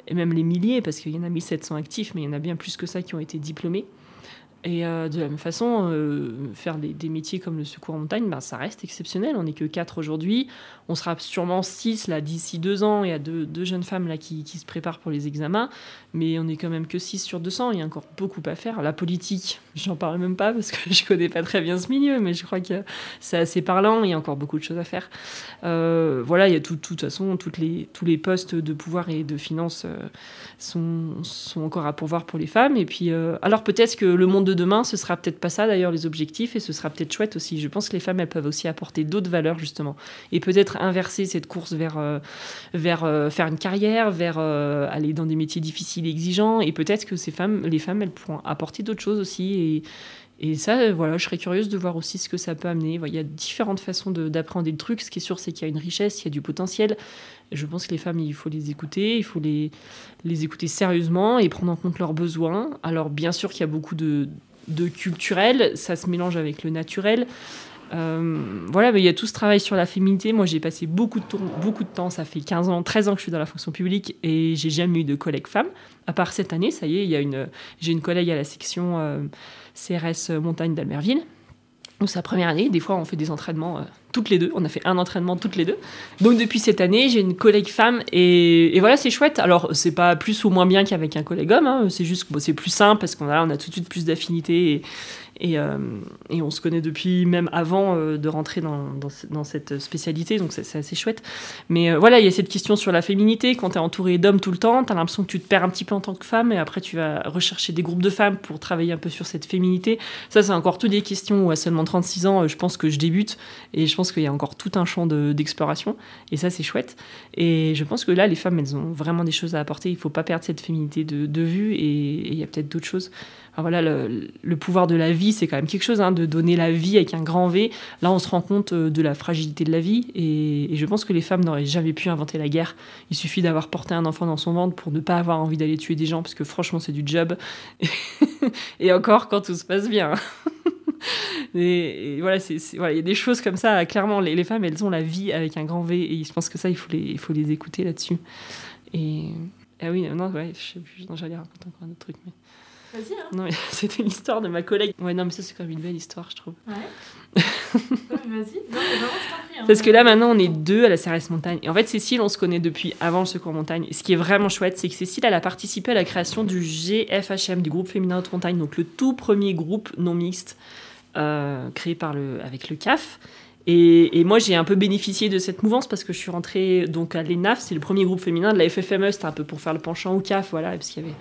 et même les milliers, parce qu'il y en a 1700 actifs, mais il y en a bien plus que ça qui ont été diplômés. Et euh, de la même façon, euh, faire des, métiers comme le secours en montagne, ben, ça reste exceptionnel. On n'est que 4 aujourd'hui. On sera sûrement 6 là, d'ici deux ans. Il y a deux, jeunes femmes là, qui, se préparent pour les examens. Mais on n'est quand même que 6 sur 200. Il y a encore beaucoup à faire. La politique, j'en parle même pas parce que je connais pas très bien ce milieu. Mais je crois que c'est assez parlant. Il y a encore beaucoup de choses à faire. Euh, voilà, il y a tout, de toute façon, les, tous les postes de pouvoir et de finance sont, sont encore à pourvoir pour les femmes. Et puis, alors peut-être que le monde de demain, ce sera peut-être pas ça d'ailleurs les objectifs et ce sera peut-être chouette aussi. Je pense que les femmes, elles peuvent aussi apporter d'autres valeurs justement et peut-être inverser cette course vers, euh, vers euh, faire une carrière, vers euh, aller dans des métiers difficiles et exigeants et peut-être que ces femmes, les femmes, elles pourront apporter d'autres choses aussi et et ça, voilà, je serais curieuse de voir aussi ce que ça peut amener. Il y a différentes façons d'appréhender le truc. Ce qui est sûr, c'est qu'il y a une richesse, il y a du potentiel. je pense que les femmes, il faut les écouter, il faut les, les écouter sérieusement et prendre en compte leurs besoins. Alors, bien sûr qu'il y a beaucoup de, de culturel, ça se mélange avec le naturel. Euh, voilà, mais il y a tout ce travail sur la féminité. Moi, j'ai passé beaucoup de, temps, ça fait 15 ans, 13 ans que je suis dans la fonction publique et j'ai jamais eu de collègue femme. À part cette année, ça y est, il y a une, j'ai une collègue à la section euh, CRS Montagne d'Almerville. Donc, c'est la première année. Des fois, on fait des entraînements euh, toutes les deux. On a fait un entraînement toutes les deux. Donc, depuis cette année, j'ai une collègue femme et, voilà, c'est chouette. Alors, c'est pas plus ou moins bien qu'avec un collègue homme. Hein. C'est juste que c'est plus simple parce qu'on a, tout de suite plus d'affinité et et, euh, et, on se connaît depuis même avant euh, de rentrer dans, cette spécialité, donc c'est assez chouette. Mais euh, voilà, il y a cette question sur la féminité. Quand tu es entouré d'hommes tout le temps, tu as l'impression que tu te perds un petit peu en tant que femme, et après tu vas rechercher des groupes de femmes pour travailler un peu sur cette féminité. Ça, c'est encore toutes des questions où à seulement 36 ans, je pense que je débute, et je pense qu'il y a encore tout un champ d'exploration, et ça, c'est chouette. Et je pense que là, les femmes, elles ont vraiment des choses à apporter. Il ne faut pas perdre cette féminité de vue, et il y a peut-être d'autres choses. Voilà, le, pouvoir de la vie, c'est quand même quelque chose, hein, de donner la vie avec un grand V. Là, on se rend compte euh, de la fragilité de la vie, et, je pense que les femmes n'auraient jamais pu inventer la guerre. Il suffit d'avoir porté un enfant dans son ventre pour ne pas avoir envie d'aller tuer des gens, parce que franchement, c'est du job. et encore quand tout se passe bien. et, voilà, c'est, voilà, il y a des choses comme ça. Clairement, les, femmes, elles ont la vie avec un grand V, et je pense que ça, il faut les, il faut les écouter là-dessus. Et ah oui, non, ouais, sais plus, j'allais raconter encore un autre truc. Vas-y, hein. Non, mais c'était l'histoire de ma collègue. Ouais, non, mais ça, c'est quand même une belle histoire, je trouve. Ouais. vas-y. Non, mais vraiment, je prie. Hein. Parce que là, maintenant, on est deux à la CRS Montagne. Et en fait, Cécile, on se connaît depuis avant le Secours Montagne. Et ce qui est vraiment chouette, c'est que Cécile, elle a participé à la création du GFHM, du groupe féminin de montagne, donc le tout premier groupe non mixte euh, créé par le, avec le CAF. Et, moi, j'ai un peu bénéficié de cette mouvance parce que je suis rentrée donc à l'ENAF, c'est le premier groupe féminin de la FFME, c'était un peu pour faire le penchant au CAF, voilà, parce qu'il y avait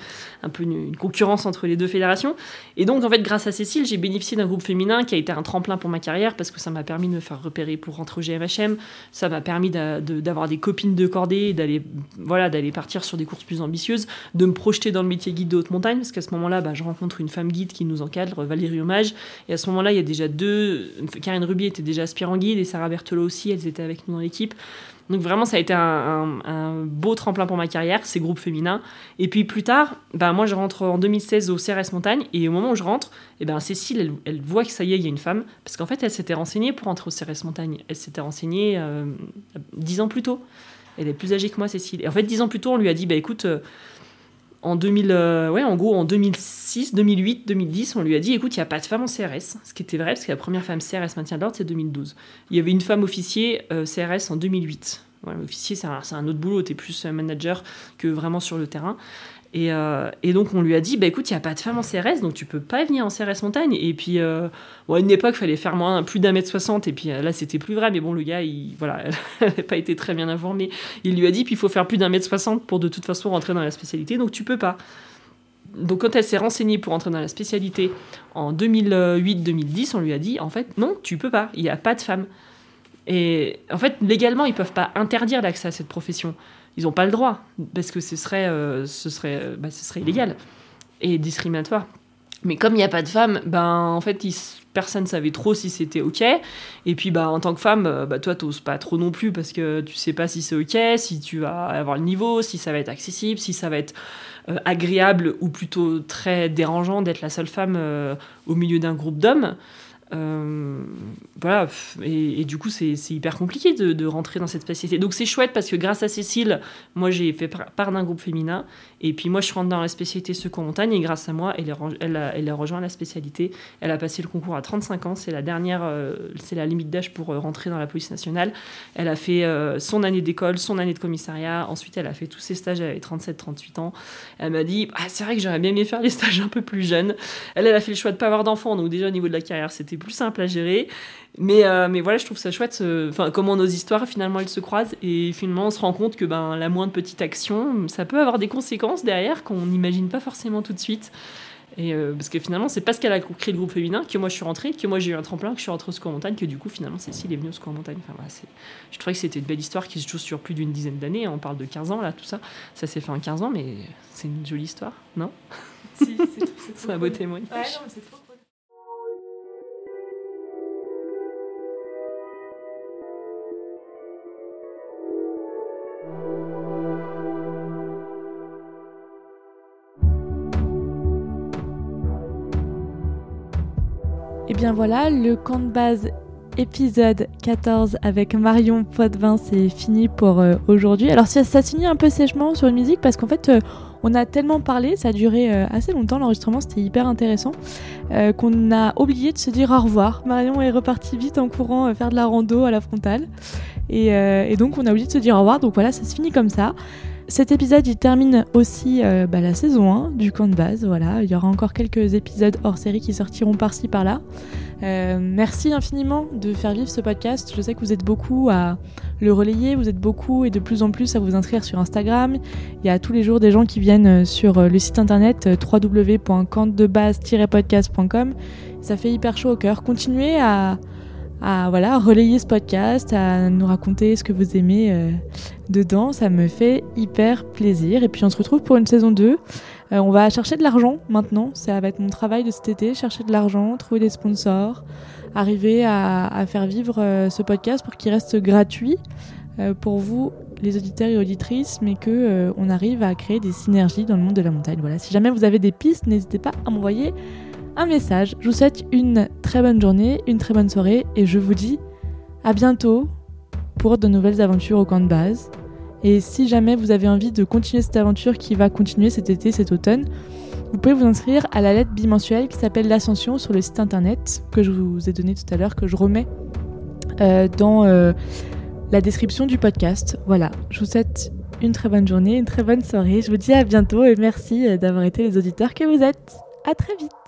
un peu une, concurrence entre les deux fédérations. Et donc, en fait, grâce à Cécile, j'ai bénéficié d'un groupe féminin qui a été un tremplin pour ma carrière parce que ça m'a permis de me faire repérer pour rentrer au GMHM, ça m'a permis d'avoir des copines de cordée, d'aller voilà, partir sur des courses plus ambitieuses, de me projeter dans le métier guide de haute montagne, parce qu'à ce moment-là, bah, je rencontre une femme guide qui nous encadre, Valérie Hommage, et à ce moment-là, il y a déjà deux, Karine Ruby était déjà aspirant guide et Sarah Berthelot aussi, elles étaient avec nous dans l'équipe. Donc vraiment, ça a été un, beau tremplin pour ma carrière, ces groupes féminins. Et puis plus tard, ben moi je rentre en 2016 au CRS Montagne, et au moment où je rentre, et ben Cécile, elle, elle voit que ça y est, il y a une femme, parce qu'en fait, elle s'était renseignée pour entrer au CRS Montagne. Elle s'était renseignée euh, dix ans plus tôt. Elle est plus âgée que moi, Cécile. Et en fait, dix ans plus tôt, on lui a dit, bah écoute... Euh, en 2000, euh, ouais, en gros, en 2006, 2008, 2010, on lui a dit écoute, il n'y a pas de femme en CRS. Ce qui était vrai, parce que la première femme CRS maintien de l'ordre, c'est 2012. Il y avait une femme officier euh, CRS en 2008. Voilà, officier, c'est un, un, autre boulot, tu es plus manager que vraiment sur le terrain. Et, euh, et, donc on lui a dit, bah écoute, il n'y a pas de femme en CRS, donc tu peux pas venir en CRS montagne. Et puis, euh, à une époque, il fallait faire moins, plus d'un mètre soixante, et puis là, c'était plus vrai. Mais bon, le gars, il voilà, n'avait pas été très bien informé. Il lui a dit, puis il faut faire plus d'un mètre soixante pour de toute façon rentrer dans la spécialité, donc tu peux pas. Donc quand elle s'est renseignée pour entrer dans la spécialité en 2008-2010, on lui a dit, en fait, non, tu peux pas, il n'y a pas de femme. Et en fait, légalement, ils peuvent pas interdire l'accès à cette profession ils n'ont pas le droit, parce que ce serait, euh, ce serait, bah, ce serait illégal et discriminatoire. Mais comme il n'y a pas de femmes, ben, en fait, ils, personne ne savait trop si c'était OK. Et puis, bah, en tant que femme, euh, bah, toi, tu n'oses pas trop non plus parce que tu sais pas si c'est OK, si tu vas avoir le niveau, si ça va être accessible, si ça va être euh, agréable ou plutôt très dérangeant d'être la seule femme euh, au milieu d'un groupe d'hommes. Euh, voilà, et, du coup, c'est hyper compliqué de, de, rentrer dans cette spécialité. Donc, c'est chouette parce que grâce à Cécile, moi, j'ai fait part d'un groupe féminin. Et puis, moi, je rentre dans la spécialité secours montagne. Et grâce à moi, elle, a rejoint la spécialité. Elle a passé le concours à 35 ans. C'est la dernière, euh, c'est la limite d'âge pour euh, rentrer dans la police nationale. Elle a fait euh, son année d'école, son année de commissariat. Ensuite, elle a fait tous ses stages. Elle avait 37-38 ans. Elle m'a dit ah, C'est vrai que j'aurais bien aimé faire les stages un peu plus jeunes. Elle, elle a fait le choix de ne pas avoir d'enfants. Donc, déjà, au niveau de la carrière, c'était plus simple à gérer. Mais, euh, mais voilà, je trouve ça chouette, enfin, comment nos histoires, finalement, elles se croisent. Et finalement, on se rend compte que ben, la moindre petite action, ça peut avoir des conséquences derrière qu'on n'imagine pas forcément tout de suite. Et euh, parce que finalement, c'est parce qu'elle a créé le groupe féminin que moi je suis rentrée, que moi j'ai eu un tremplin, que je suis rentrée au secours en montagne, que du coup, finalement, Cécile est venue au secours en montagne. Enfin, voilà, je trouvais que c'était une belle histoire qui se joue sur plus d'une dizaine d'années. On parle de 15 ans, là, tout ça. Ça s'est fait en 15 ans, mais c'est une jolie histoire, non? Si, c'est un beau témoignage. Ouais, non, c'est trop Et bien voilà, le camp de base épisode 14 avec Marion Potvin, c'est fini pour euh, aujourd'hui. Alors ça, ça finit un peu sèchement sur une musique parce qu'en fait euh, on a tellement parlé, ça a duré euh, assez longtemps l'enregistrement, c'était hyper intéressant, qu'on a oublié de se dire au revoir. Marion est repartie vite en courant faire de la rando à la frontale. Et, donc on a oublié de se dire au revoir, donc voilà, ça se finit comme ça. Cet épisode, il termine aussi euh, bah, la saison 1 du camp de base. Voilà, il y aura encore quelques épisodes hors série qui sortiront par-ci par-là. Euh, merci infiniment de faire vivre ce podcast. Je sais que vous êtes beaucoup à le relayer, vous êtes beaucoup et de plus en plus à vous inscrire sur Instagram. Il y a tous les jours des gens qui viennent sur le site internet www.campdebase-podcast.com. Ça fait hyper chaud au cœur. Continuez à à voilà, relayer ce podcast, à nous raconter ce que vous aimez euh, dedans. Ça me fait hyper plaisir. Et puis on se retrouve pour une saison 2. Euh, on va chercher de l'argent maintenant. Ça va être mon travail de cet été, chercher de l'argent, trouver des sponsors, arriver à, faire vivre euh, ce podcast pour qu'il reste gratuit pour vous, les auditeurs et auditrices, mais que on arrive à créer des synergies dans le monde de la montagne. Voilà. Si jamais vous avez des pistes, n'hésitez pas à m'envoyer un message. Je vous souhaite une très bonne journée, une très bonne soirée et je vous dis à bientôt pour de nouvelles aventures au camp de base. Et si jamais vous avez envie de continuer cette aventure qui va continuer cet été, cet automne, vous pouvez vous inscrire à la lettre bimensuelle qui s'appelle l'Ascension sur le site internet que je vous ai donné tout à l'heure, que je remets euh, dans euh, la description du podcast. Voilà, je vous souhaite une très bonne journée, une très bonne soirée. Je vous dis à bientôt et merci euh, d'avoir été les auditeurs que vous êtes. À très vite